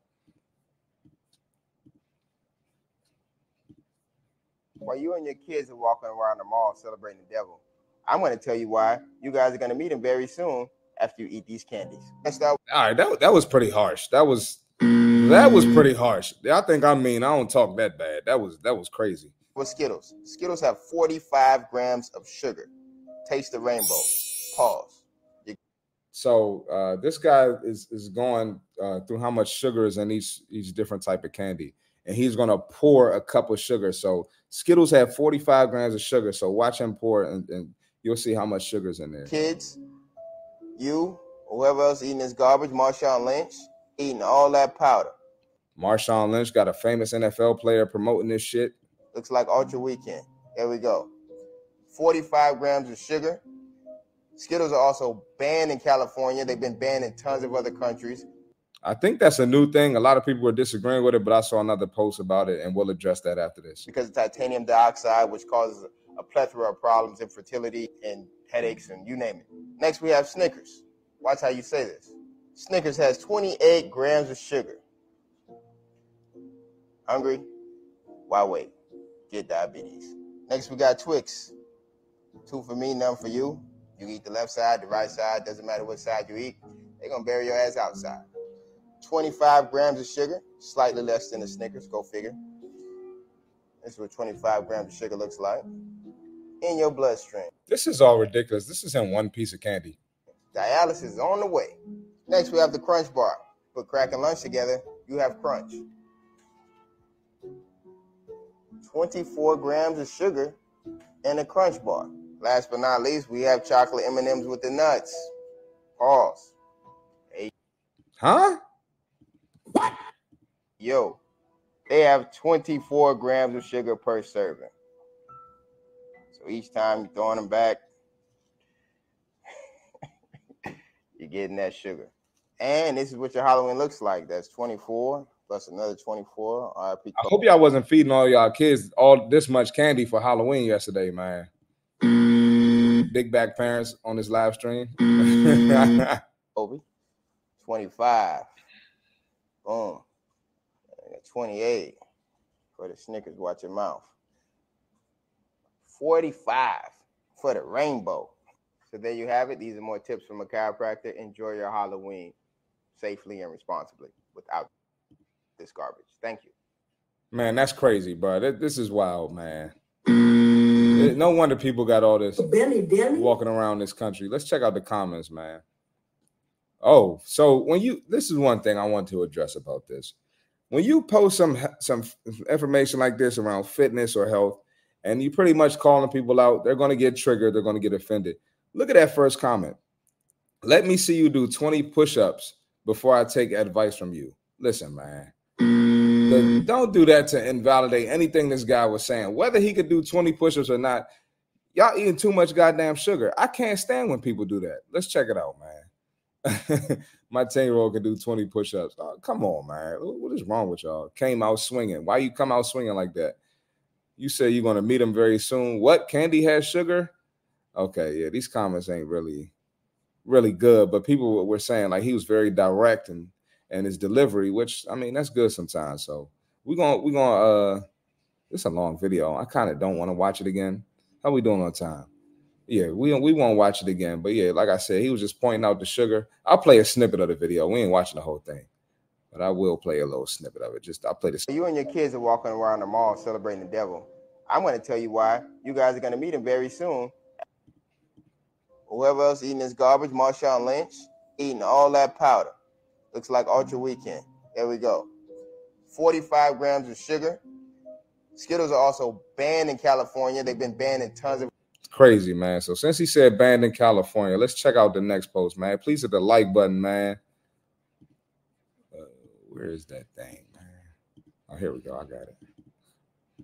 While you and your kids are walking around the mall celebrating the devil, I'm going to tell you why you guys are going to meet him very soon after you eat these candies. Let's start
All right, that, that was pretty harsh. That was that was pretty harsh. I think I mean I don't talk that bad. That was that was crazy.
with Skittles. Skittles have 45 grams of sugar. Taste the rainbow. Pause.
So uh, this guy is is going uh, through how much sugar is in each each different type of candy, and he's gonna pour a cup of sugar. So Skittles have 45 grams of sugar. So watch him pour, and, and you'll see how much sugar's in there.
Kids, you, whoever else eating this garbage, Marshawn Lynch, eating all that powder.
Marshawn Lynch got a famous NFL player promoting this shit.
Looks like Ultra Weekend. Here we go. 45 grams of sugar. Skittles are also banned in California. They've been banned in tons of other countries.
I think that's a new thing. A lot of people are disagreeing with it, but I saw another post about it, and we'll address that after this.
because of titanium dioxide, which causes plethora of problems, infertility, and headaches, and you name it. Next, we have Snickers. Watch how you say this. Snickers has 28 grams of sugar. Hungry? Why wait? Get diabetes. Next, we got Twix. Two for me, none for you. You eat the left side, the right side, doesn't matter what side you eat. They're gonna bury your ass outside. 25 grams of sugar, slightly less than the Snickers, go figure. This is what 25 grams of sugar looks like in your bloodstream.
This is all ridiculous. This is in one piece of candy.
Dialysis is on the way. Next, we have the Crunch Bar. Put crack and lunch together, you have Crunch. 24 grams of sugar in a Crunch Bar. Last but not least, we have chocolate M&Ms with the nuts. Pause. Hey,
Huh?
yo, they have 24 grams of sugar per serving. So each time you're throwing them back, you're getting that sugar. And this is what your Halloween looks like. That's 24 plus another 24. RIP.
I hope y'all wasn't feeding all y'all kids all this much candy for Halloween yesterday, man. Big back parents on this live stream.
Kobe. 25. Boom. 28 for the Snickers. Watch your mouth. 45 for the rainbow. So there you have it. These are more tips from a chiropractor. Enjoy your Halloween safely and responsibly without this garbage. Thank you.
man, that's crazy, bro. This is wild, man. Eh, No wonder people got all this Benny, Benny. walking around this country. Let's check out the comments, man. Oh, so when you this is one thing I want to address about this. When you post some some information like this around fitness or health, and you're pretty much calling people out, they're going to get triggered. They're going to get offended. Look at that first comment. Let me see you do 20 push-ups before I take advice from you. Listen, man. the- don't do that to invalidate anything this guy was saying. Whether he could do 20 push-ups or not, y'all eating too much goddamn sugar. I can't stand when people do that. Let's check it out, man. My 10 year old can do 20 push ups. Oh, come on, man. What is wrong with y'all? Came out swinging. Why you come out swinging like that? You say you're going to meet him very soon. What? Candy has sugar? Okay, yeah, these comments ain't really, really good. But people were saying like he was very direct and and his delivery, which I mean that's good sometimes. So we're gonna we're gonna uh it's a long video. I kind of don't want to watch it again. How we doing on time? Yeah, we we won't watch it again. But yeah, like I said, he was just pointing out the sugar. I'll play a snippet of the video. We ain't watching the whole thing, but I will play a little snippet of it. Just I'll play this.
You and your kids are walking around the mall celebrating the devil. I'm going to tell you why. You guys are going to meet him very soon. Whoever else eating this garbage, Marshawn Lynch, eating all that powder. Looks like Ultra Weekend. There we go. 45 grams of sugar. Skittles are also banned in California. They've been banned in tons of
crazy, man. So since he said banned in California, let's check out the next post, man. Please hit the like button, man. Uh, where is that thing, man? Oh, here we go. I got it.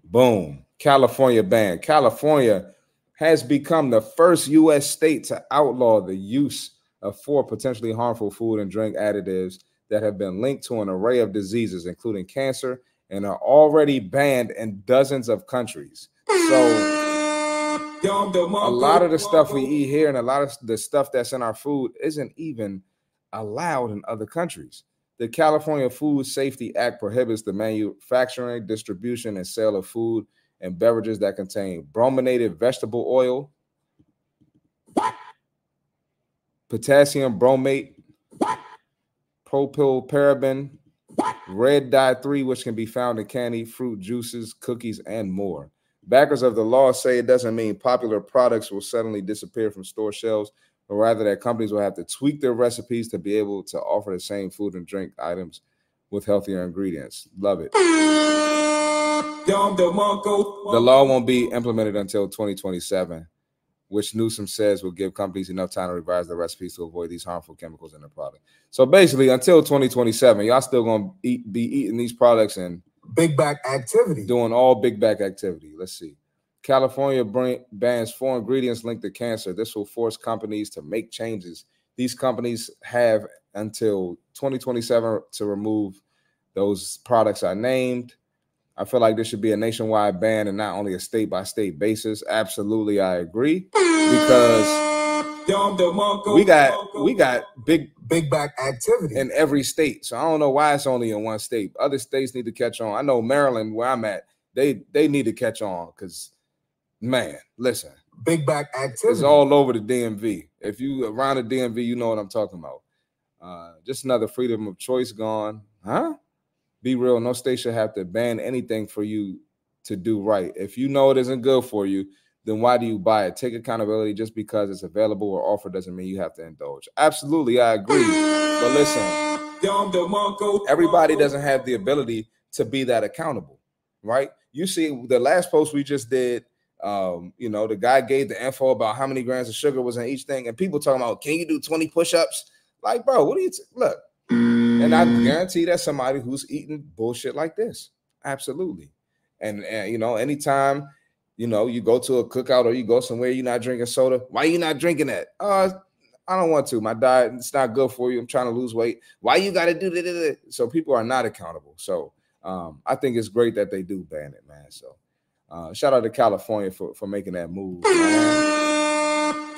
Boom. California ban. California has become the first U.S. state to outlaw the use of four potentially harmful food and drink additives that have been linked to an array of diseases, including cancer, and are already banned in dozens of countries. So a lot of the stuff we eat here and a lot of the stuff that's in our food isn't even allowed in other countries. The California Food Safety Act prohibits the manufacturing, distribution, and sale of food and beverages that contain brominated vegetable oil, potassium bromate, propyl propylparaben, red dye 3, which can be found in candy, fruit juices, cookies, and more. Backers of the law say it doesn't mean popular products will suddenly disappear from store shelves, but rather that companies will have to tweak their recipes to be able to offer the same food and drink items with healthier ingredients. Love it. The law won't be implemented until 2027, which Newsom says will give companies enough time to revise their recipes to avoid these harmful chemicals in their product. So basically, until 2027, y'all still gonna eat, be eating these products and
big back activity,
doing all big back activity. Let's see. California bans four ingredients linked to cancer. This will force companies to make changes. These companies have until 2027 to remove those products I named. I feel like this should be a nationwide ban and not only a state by state basis. Absolutely, I agree because we got we got big
big back activity
in every state. So I don't know why it's only in one state. Other states need to catch on. I know Maryland, where I'm at, they they need to catch on because man, listen,
big back activity.
it's all over the DMV. If you around the DMV, you know what I'm talking about. Uh, just another freedom of choice gone, huh? Be real. No state should have to ban anything for you to do right. If you know it isn't good for you, then why do you buy it? Take accountability. Just because it's available or offered doesn't mean you have to indulge. Absolutely, I agree. But listen, everybody doesn't have the ability to be that accountable, right? You see, the last post we just did, um, you know, the guy gave the info about how many grams of sugar was in each thing, and people talking about, can you do 20 push-ups? Like, bro, what do you t- look? And I guarantee that's somebody who's eating bullshit like this. Absolutely. And, and you know, anytime you know you go to a cookout or you go somewhere you're not drinking soda, why you not drinking that? Uh, I don't want to. My diet it's not good for you. I'm trying to lose weight. Why you got to do that? So people are not accountable. So um, I think it's great that they do ban it, man. So uh, shout out to California for for making that move. man.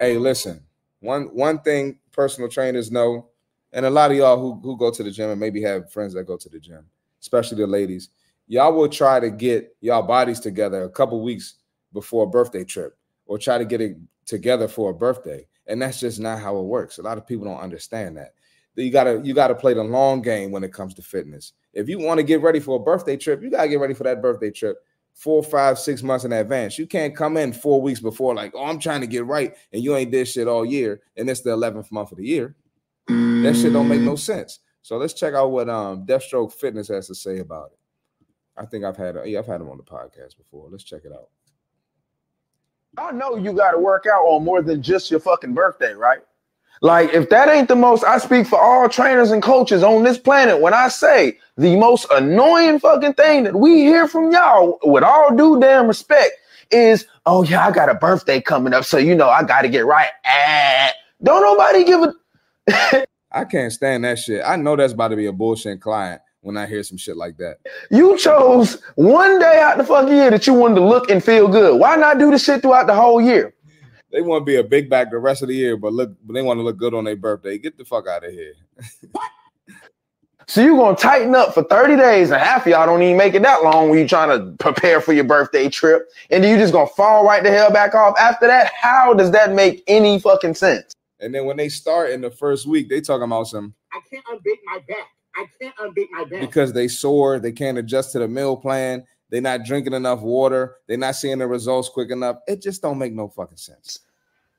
Hey, listen. One one thing personal trainers know, and a lot of y'all who, who go to the gym and maybe have friends that go to the gym, especially the ladies, y'all will try to get y'all bodies together a couple weeks before a birthday trip or try to get it together for a birthday. And that's just not how it works. A lot of people don't understand that. You gotta you gotta play the long game when it comes to fitness. If you want to get ready for a birthday trip, you gotta get ready for that birthday trip four, five, six months in advance. You can't come in four weeks before, like, oh, I'm trying to get right, and you ain't did shit all year, and it's the 11th month of the year. That shit don't make no sense. So let's check out what um Deathstroke Fitness has to say about it. I think I've had yeah, I've had him on the podcast before. Let's check it out.
I know you got to work out on more than just your fucking birthday, right? Like, if that ain't the most, I speak for all trainers and coaches on this planet when I say the most annoying fucking thing that we hear from y'all, with all due damn respect, is, oh, yeah, I got a birthday coming up. So, you know, I got to get right. Ah. Don't nobody give a
I can't stand that shit. I know that's about to be a bullshit client when I hear some shit like that.
You chose one day out the fucking year that you wanted to look and feel good. Why not do the shit throughout the whole year?
They want to be a big back the rest of the year, but look, but they want to look good on their birthday. Get the fuck out of here.
So you're gonna tighten up for 30 days, and half of y'all don't even make it that long when you trying to prepare for your birthday trip, and you just gonna fall right the hell back off after that. How does that make any fucking sense?
And then when they start in the first week, they talking about some
I can't unbake my back. I can't unbake my back.
because they sore, they can't adjust to the meal plan, they're not drinking enough water, they're not seeing the results quick enough. It just don't make no fucking sense.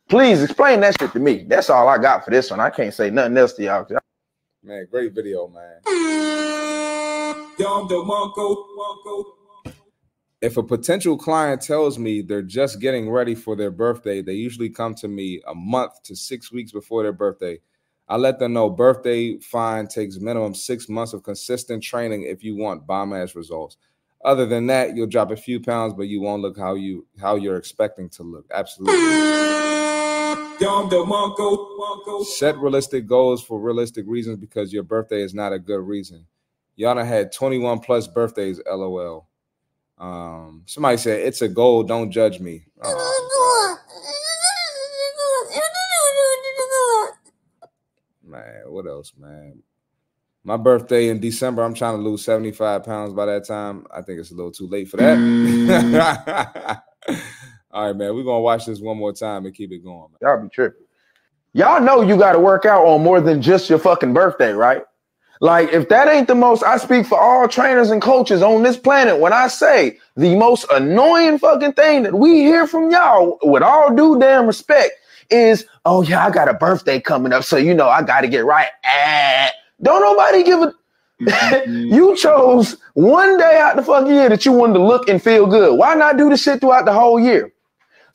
Please explain that shit to me. That's all I got for this one. I can't say nothing else to y'all.
Man, great video, man. If a potential client tells me they're just getting ready for their birthday, they usually come to me a month to six weeks before their birthday. I let them know birthday fine takes minimum six months of consistent training if you want bomb ass results. Other than that, you'll drop a few pounds, but you won't look how you how you're expecting to look. Absolutely. Set realistic goals for realistic reasons because your birthday is not a good reason. Y'all done had 21 plus birthdays, lol. Um, somebody said it's a goal, don't judge me. Oh, man, what else, man? My birthday in December, I'm trying to lose 75 pounds by that time. I think it's a little too late for that. All right, man. We're gonna watch this one more time and keep it going. Man.
Y'all be tripping. Y'all know you got to work out on more than just your fucking birthday, right? Like, if that ain't the most, I speak for all trainers and coaches on this planet when I say the most annoying fucking thing that we hear from y'all, with all due damn respect, is, oh, yeah, I got a birthday coming up. So, you know, I got to get right. Ah. Don't nobody give a. Mm-hmm. you chose one day out the fucking year that you wanted to look and feel good. Why not do the shit throughout the whole year?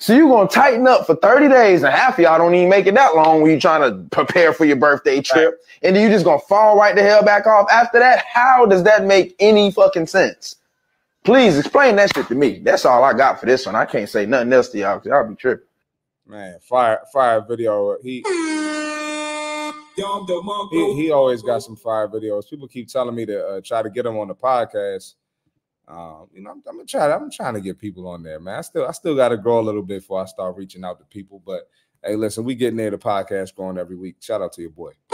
So you're gonna tighten up for 30 days, and half of y'all don't even make it that long when you're trying to prepare for your birthday trip, and then you're just gonna fall right the hell back off after that. How does that make any fucking sense? Please explain that shit to me. That's all I got for this one. I can't say nothing else to y'all because y'all be tripping.
Man, fire, fire video. He, he he always got some fire videos. People keep telling me to uh, try to get him on the podcast. Um, you know, I'm, I'm gonna try. I'm trying to get people on there, man. I still, I still got to grow a little bit before I start reaching out to people. But hey, listen, we getting there. The podcast growing every week. Shout out to your boy.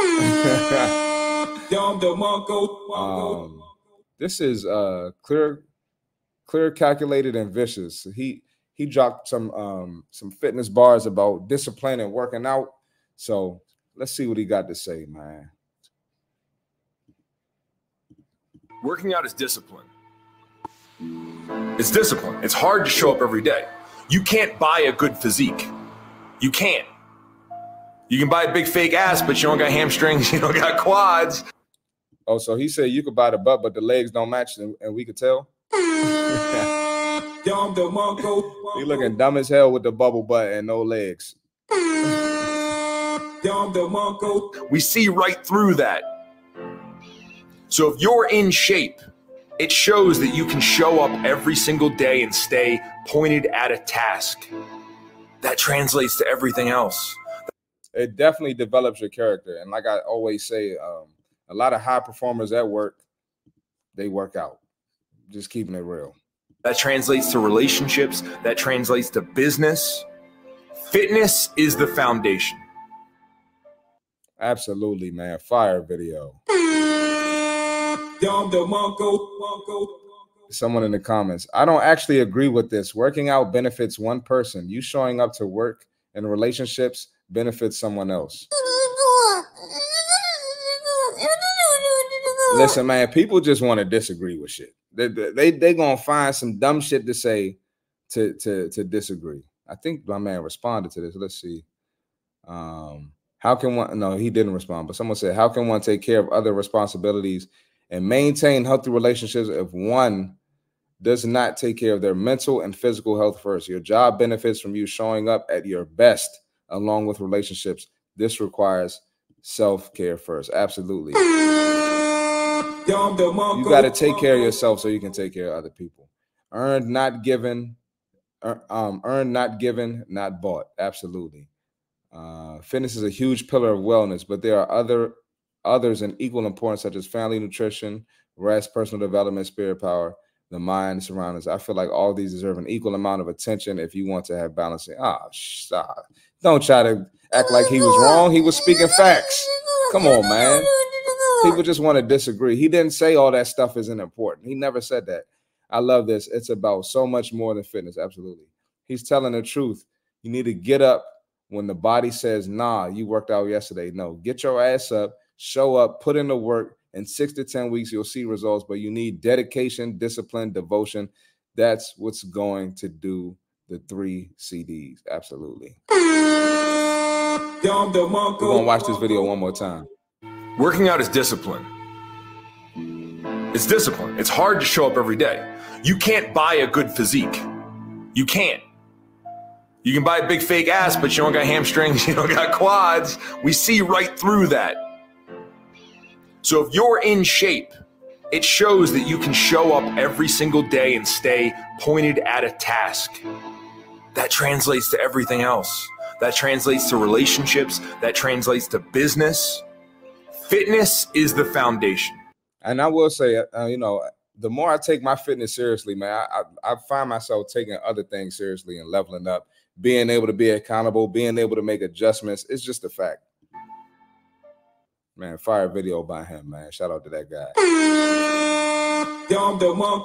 um, this is uh clear, clear, calculated, and vicious. He he dropped some um some fitness bars about discipline and working out. So let's see what he got to say, man.
Working out is discipline. It's discipline. It's hard to show up every day. You can't buy a good physique. You can't. You can buy a big fake ass, but you don't got hamstrings, you don't got quads.
Oh, so he said you could buy the butt, but the legs don't match, and, and we could tell. he looking dumb as hell with the bubble butt and no legs.
We see right through that. So if you're in shape, it shows that you can show up every single day and stay pointed at a task. That translates to everything else.
It definitely develops your character, and like I always say, um, a lot of high performers at work, they work out. Just keeping it real.
That translates to relationships, that translates to business. Fitness is the foundation.
Absolutely, man. Fire video. Someone in the comments. I don't actually agree with this. Working out benefits one person. You showing up to work and relationships benefits someone else. Listen, man, people just want to disagree with shit. They they they gonna find some dumb shit to say to to to disagree. I think my man responded to this. Let's see. Um, how can one? No, he didn't respond. But someone said, "How can one take care of other responsibilities and maintain healthy relationships if one does not take care of their mental and physical health first? Your job benefits from you showing up at your best, along with relationships. This requires self care first. Absolutely." You got to take care of yourself so you can take care of other people. Earned, not given. Um, earned, not given, not bought. Absolutely. Uh, fitness is a huge pillar of wellness, but there are other others in equal importance, such as family nutrition, rest, personal development, spirit power, the mind, surroundings. I feel like all these deserve an equal amount of attention if you want to have balancing. Ah, stop. Don't try to act like he was wrong. He was speaking facts. Come on, man. People just want to disagree. He didn't say all that stuff isn't important. He never said that. I love this. It's about so much more than fitness. Absolutely. He's telling the truth. You need to get up when the body says, nah, you worked out yesterday. No, get your ass up, show up, put in the work. In six to 10 weeks, you'll see results, but you need dedication, discipline, devotion. That's what's going to do the three CDs. Absolutely. We're going to watch this video one more time.
Working out is discipline. It's discipline. It's hard to show up every day. You can't buy a good physique. You can't. You can buy a big fake ass, but you don't got hamstrings, you don't got quads. We see right through that. So if you're in shape, it shows that you can show up every single day and stay pointed at a task. That translates to everything else. That translates to relationships, that translates to business. Fitness is the foundation.
And I will say, uh, you know, the more I take my fitness seriously, man, I, I, I find myself taking other things seriously and leveling up, being able to be accountable, being able to make adjustments. It's just a fact. Man, fire video by him, man. Shout out to that guy.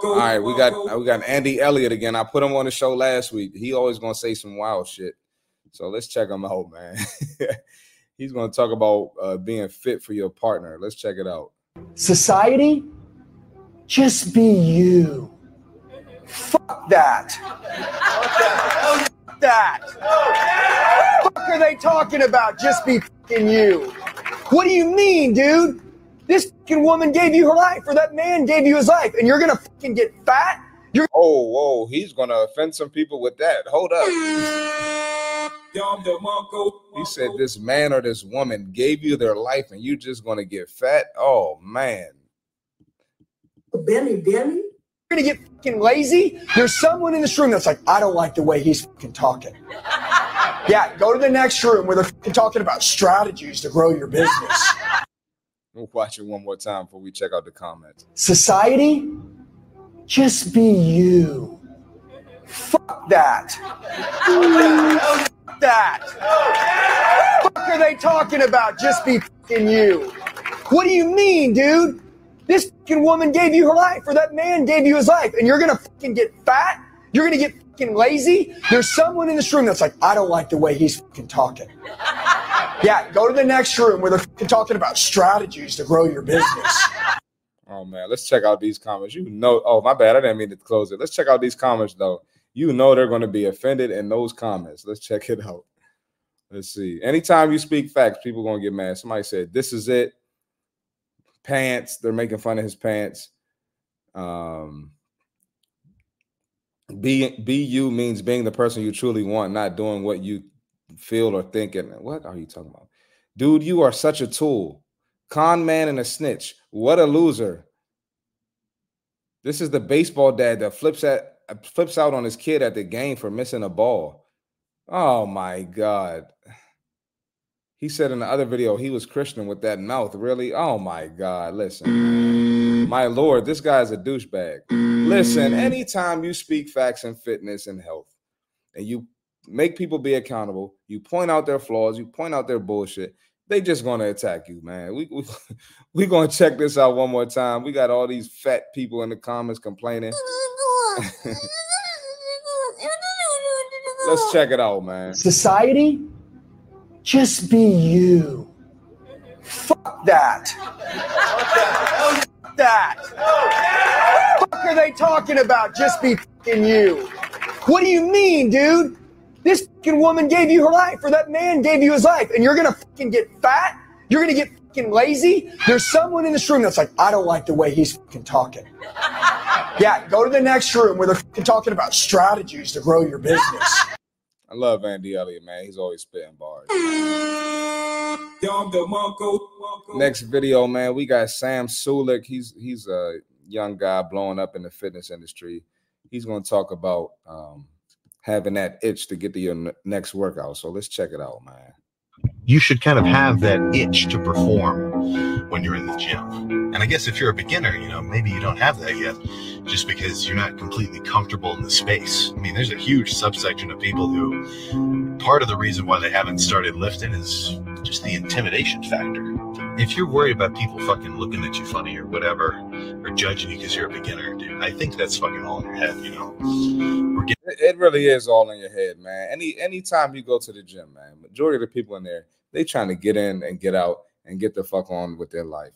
All right, we got we got Andy Elliott again. I put him on the show last week. He always gonna say some wild shit. So let's check him out, man. He's gonna talk about uh, being fit for your partner. Let's check it out.
Society, just be you. Fuck that. Fuck that. Fuck are they talking about? Just be fucking you. What do you mean, dude? This fucking woman gave you her life, or that man gave you his life, and you're gonna fucking get fat? You're
Oh, whoa, he's gonna offend some people with that. Hold up. He said this man or this woman gave you their life and you're just gonna get fat. Oh man.
Benny, Benny. You're gonna get fucking lazy. There's someone in this room that's like, I don't like the way he's fucking talking. Yeah, go to the next room where they're fucking talking about strategies to grow your business.
We'll watch it one more time before we check out the comments.
Society, just be you. Fuck that. Fuck that. Fuck are they talking about? Just be fucking you. What do you mean, dude? This fucking woman gave you her life, or that man gave you his life, and you're gonna fucking get fat? You're gonna get fucking lazy? There's someone in this room that's like, I don't like the way he's fucking talking. Yeah, go to the next room where they're talking about strategies to grow your business.
Oh man, let's check out these comments. You know, oh my bad, I didn't mean to close it. Let's check out these comments though. You know they're going to be offended in those comments. Let's check it out. Let's see. Anytime you speak facts, people going to get mad. Somebody said, "This is it." Pants. They're making fun of his pants. Um, be be you means being the person you truly want, not doing what you feel or think. And what are you talking about, dude? You are such a tool, con man and a snitch. What a loser. This is the baseball dad that flips at flips out on his kid at the game for missing a ball. Oh my god. He said in the other video he was Christian with that mouth. Really? Oh my god. Listen. My lord, this guy's a douchebag. Listen, anytime you speak facts and fitness and health and you make people be accountable, you point out their flaws, you point out their bullshit, they just gonna attack you, man. We we we gonna check this out one more time. We got all these fat people in the comments complaining. Let's check it out, man.
Society, just be you. Fuck that. Fuck that. Fuck are they talking about? Just be fucking you. What do you mean, dude? This fucking woman gave you her life, or that man gave you his life, and you're gonna fucking get fat? You're gonna get fucking lazy? There's someone in this room that's like, I don't like the way he's fucking talking. Yeah, go to the next room where they're fucking talking about strategies to grow your business.
I love Andy Elliott, man. He's always spitting bars. Next video, man. We got Sam Sulek. He's he's a young guy blowing up in the fitness industry. He's going to talk about um, having that itch to get to your n- next workout. So let's check it out, man.
You should kind of have that itch to perform when you're in the gym. And I guess if you're a beginner, you know, maybe you don't have that yet just because you're not completely comfortable in the space. I mean, there's a huge subsection of people who part of the reason why they haven't started lifting is just the intimidation factor. If you're worried about people fucking looking at you funny or whatever, or judging you because you're a beginner, dude, I think that's fucking all in your head, you know?
It, it really is all in your head, man. Any anytime you go to the gym, man, majority of the people in there, they trying to get in and get out and get the fuck on with their life.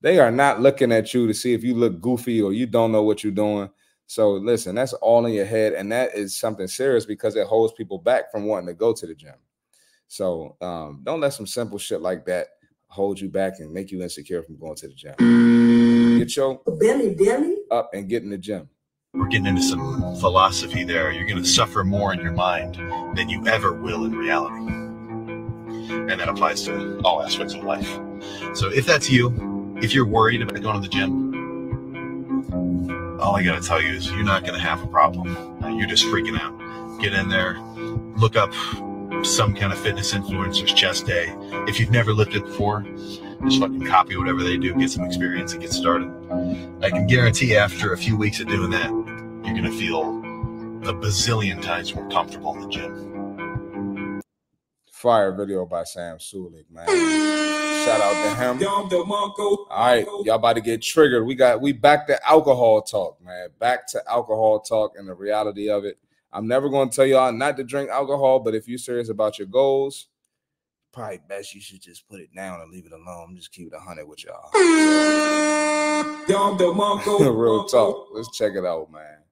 They are not looking at you to see if you look goofy or you don't know what you're doing. So listen, that's all in your head, and that is something serious because it holds people back from wanting to go to the gym. So um, don't let some simple shit like that hold you back and make you insecure from going to the gym. Get your
belly, belly.
up and get in the gym.
We're getting into some philosophy there. You're going to suffer more in your mind than you ever will in reality. And that applies to all aspects of life. So if that's you, if you're worried about going to the gym, all I got to tell you is you're not going to have a problem. You're just freaking out. Get in there, look up some kind of fitness influencer's chest day. If you've never lifted before, just fucking copy whatever they do, get some experience, and get started. I can guarantee after a few weeks of doing that, you're to feel a bazillion times more comfortable in the gym.
Fire video by Sam Sulek, man. Shout out to him. All right, y'all about to get triggered. We got we back to alcohol talk, man. Back to alcohol talk and the reality of it. I'm never going to tell y'all not to drink alcohol, but if you're serious about your goals, probably best you should just put it down and leave it alone. Just keep it 100 with y'all. Real talk. Let's check it out, man.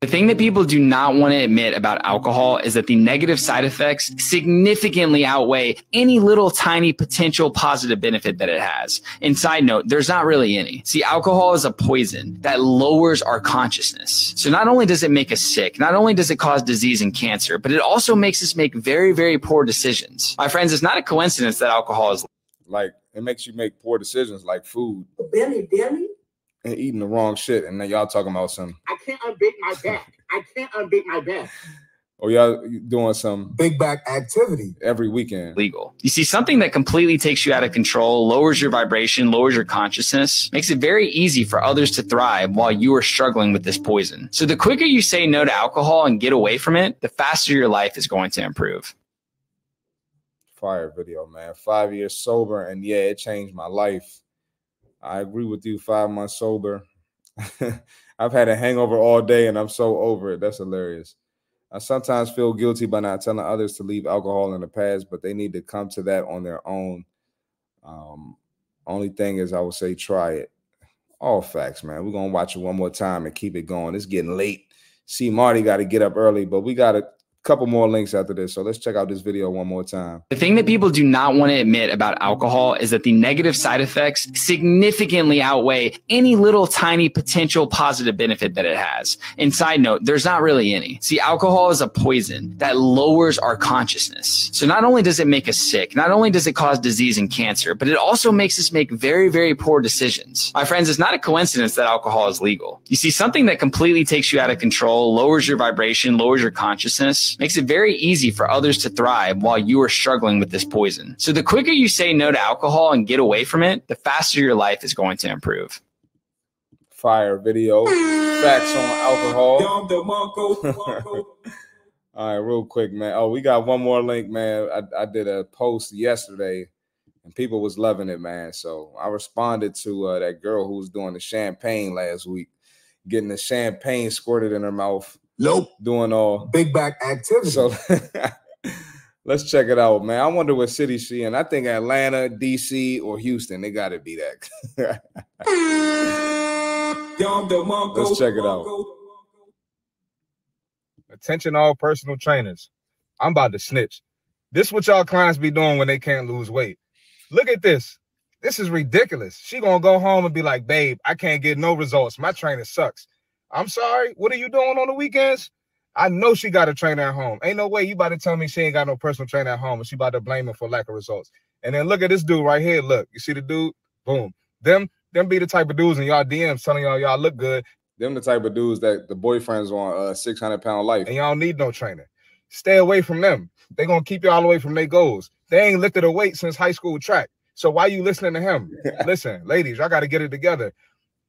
The thing that people do not want to admit about alcohol is that the negative side effects significantly outweigh any little tiny potential positive benefit that it has. And side note, there's not really any. See, alcohol is a poison that lowers our consciousness. So not only does it make us sick, not only does it cause disease and cancer, but it also makes us make very, very poor decisions. My friends, it's not a coincidence that alcohol is
Like it makes you make poor decisions like food
Belly, belly.
And eating the wrong shit. And then y'all talking about some
I can't unbake my back. I can't unbake my back.
or y'all doing some
Big back activity.
every weekend.
legal. You see, something that completely takes you out of control, lowers your vibration, lowers your consciousness, makes it very easy for others to thrive while you are struggling with this poison. So the quicker you say no to alcohol and get away from it, the faster your life is going to improve.
fire video, man. Five years sober, and yeah, it changed my life. I agree with you. Five months sober. I've had a hangover all day, and I'm so over it. That's hilarious. I sometimes feel guilty by not telling others to leave alcohol in the past, but they need to come to that on their own. Um, only thing is, I would say try it. All facts, man. We're gonna watch it one more time and keep it going. It's getting late. See, Marty got to get up early, but we got a couple more links after this. So let's check out this video one more time.
The thing that people do not want to admit about alcohol is that the negative side effects significantly outweigh any little tiny potential positive benefit that it has. And side note, there's not really any. See, alcohol is a poison that lowers our consciousness. So not only does it make us sick, not only does it cause disease and cancer, but it also makes us make very, very poor decisions. My friends, it's not a coincidence that alcohol is legal. You see, something that completely takes you out of control, lowers your vibration, lowers your consciousness, makes it very easy for others to thrive while you are struggling with this poison. So the quicker you say no to alcohol and get away from it, the faster your life is going to improve.
Fire video. Facts on alcohol. All right, real quick, man. Oh, we got one more link, man. I, I did a post yesterday and people was loving it, man. So I responded to uh, that girl who was doing the champagne last week, getting the champagne squirted in her mouth.
Nope.
Doing all
Big back activity.
so let's check it out, man. I wonder what city she in. I think Atlanta, DC, or Houston. They gotta be that. let's check it out.
Attention all personal trainers. I'm about to snitch. This what y'all clients be doing when they can't lose weight. Look at this. This is ridiculous. She gonna go home and be like, babe, I can't get no results. My trainer sucks. I'm sorry. What are you doing on the weekends? I know she got a trainer at home. Ain't no way you about to tell me she ain't got no personal trainer at home and she about to blame him for lack of results. And then look at this dude right here. Look, you see the dude? Boom. Them, them be the type of dudes in y'all DMs telling y'all y'all look good
Them the type of dudes that the boyfriend's on a 600 pound life.
and y'all need no trainer. Stay away from them. They're gonna keep you all away from their goals. They ain't lifted a weight since high school track. So why you listening to him? Listen, ladies, y'all got to get it together.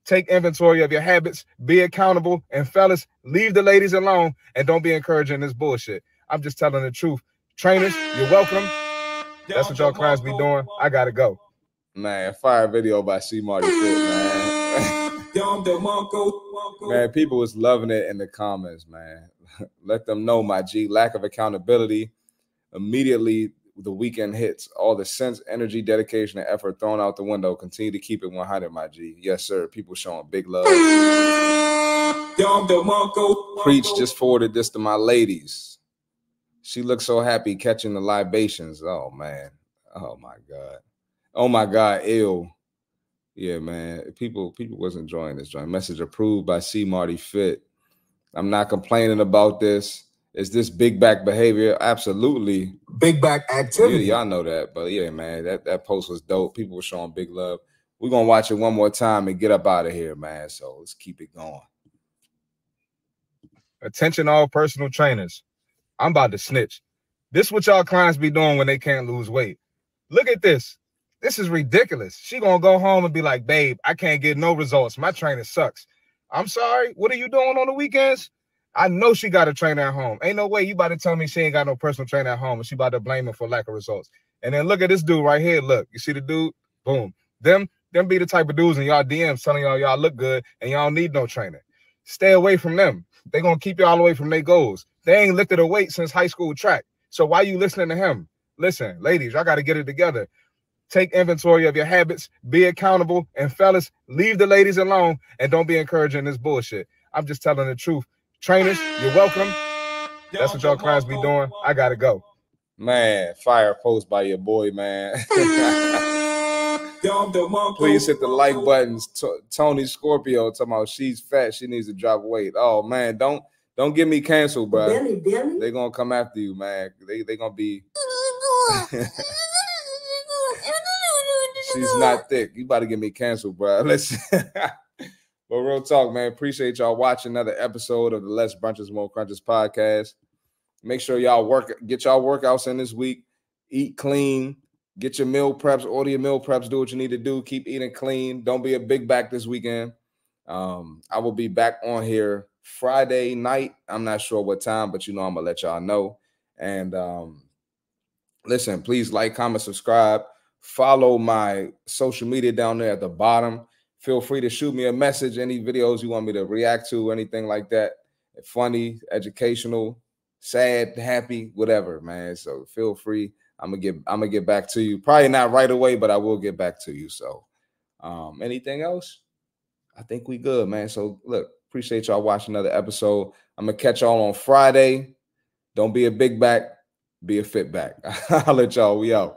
Take inventory of your habits, be accountable, and fellas, leave the ladies alone and don't be encouraging this bullshit. I'm just telling the truth. Trainers, you're welcome. That's what y'all clients be doing. I gotta go.
Man, fire video by C Marty man. man, people was loving it in the comments, man. Let them know, my G. Lack of accountability. Immediately the weekend hits. All the sense, energy, dedication, and effort thrown out the window. Continue to keep it 100, my G. Yes, sir. People showing big love. Preach just forwarded this to my ladies. She looks so happy catching the libations. Oh man. Oh my God. Oh my God. Ill. Yeah, man. People people was enjoying this joint. Message approved by C Marty Fit. I'm not complaining about this. Is this big back behavior? Absolutely.
Big back activity.
Yeah, y'all know that. But yeah, man, that, that post was dope. People were showing big love. We're gonna watch it one more time and get up out of here, man. So let's keep it going.
Attention, all personal trainers. I'm about to snitch. This is what y'all clients be doing when they can't lose weight. Look at this. This is ridiculous. She gonna go home and be like, babe, I can't get no results. My trainer sucks. I'm sorry. What are you doing on the weekends? I know she got a trainer at home. Ain't no way you about to tell me she ain't got no personal trainer at home and she about to blame him for lack of results. And then look at this dude right here. Look, you see the dude? Boom. Them, them be the type of dudes in y'all DMs telling y'all y'all look good and y'all need no trainer. Stay away from them. They gonna keep you all away from their goals. They ain't lifted a weight since high school track. So why you listening to him? Listen, ladies, y'all got to get it together. Take inventory of your habits, be accountable, and fellas, leave the ladies alone and don't be encouraging this bullshit. I'm just telling the truth. Trainers, you're welcome. That's what y'all clients be doing. I gotta go.
Man, fire post by your boy, man. Please hit the like buttons. T- Tony Scorpio talking about she's fat. She needs to drop weight. Oh man, don't don't get me canceled, bro. They're gonna come after you, man. They they gonna be. she's not thick. You about to get me canceled, bro. Listen. But real talk, man. Appreciate y'all watching another episode of the Less Brunches More Crunches podcast. Make sure y'all work, get y'all workouts in this week. Eat clean. Get your meal preps. Order your meal preps. Do what you need to do. Keep eating clean. Don't be a big back this weekend. Um, I will be back on here Friday night. I'm not sure what time, but you know I'm gonna let y'all know. And um, listen, please like, comment, subscribe. Follow my social media down there at the bottom feel free to shoot me a message any videos you want me to react to anything like that. Funny educational sad happy whatever man. So feel free. I'm gonna get i'm gonna get back to you. Probably not right away but i will get back to you. So um anything else? I think we good man. So look appreciate y'all watching another episode. I'm gonna catch y'all on friday. Don't be a big back be a fit back. I'll let y'all we out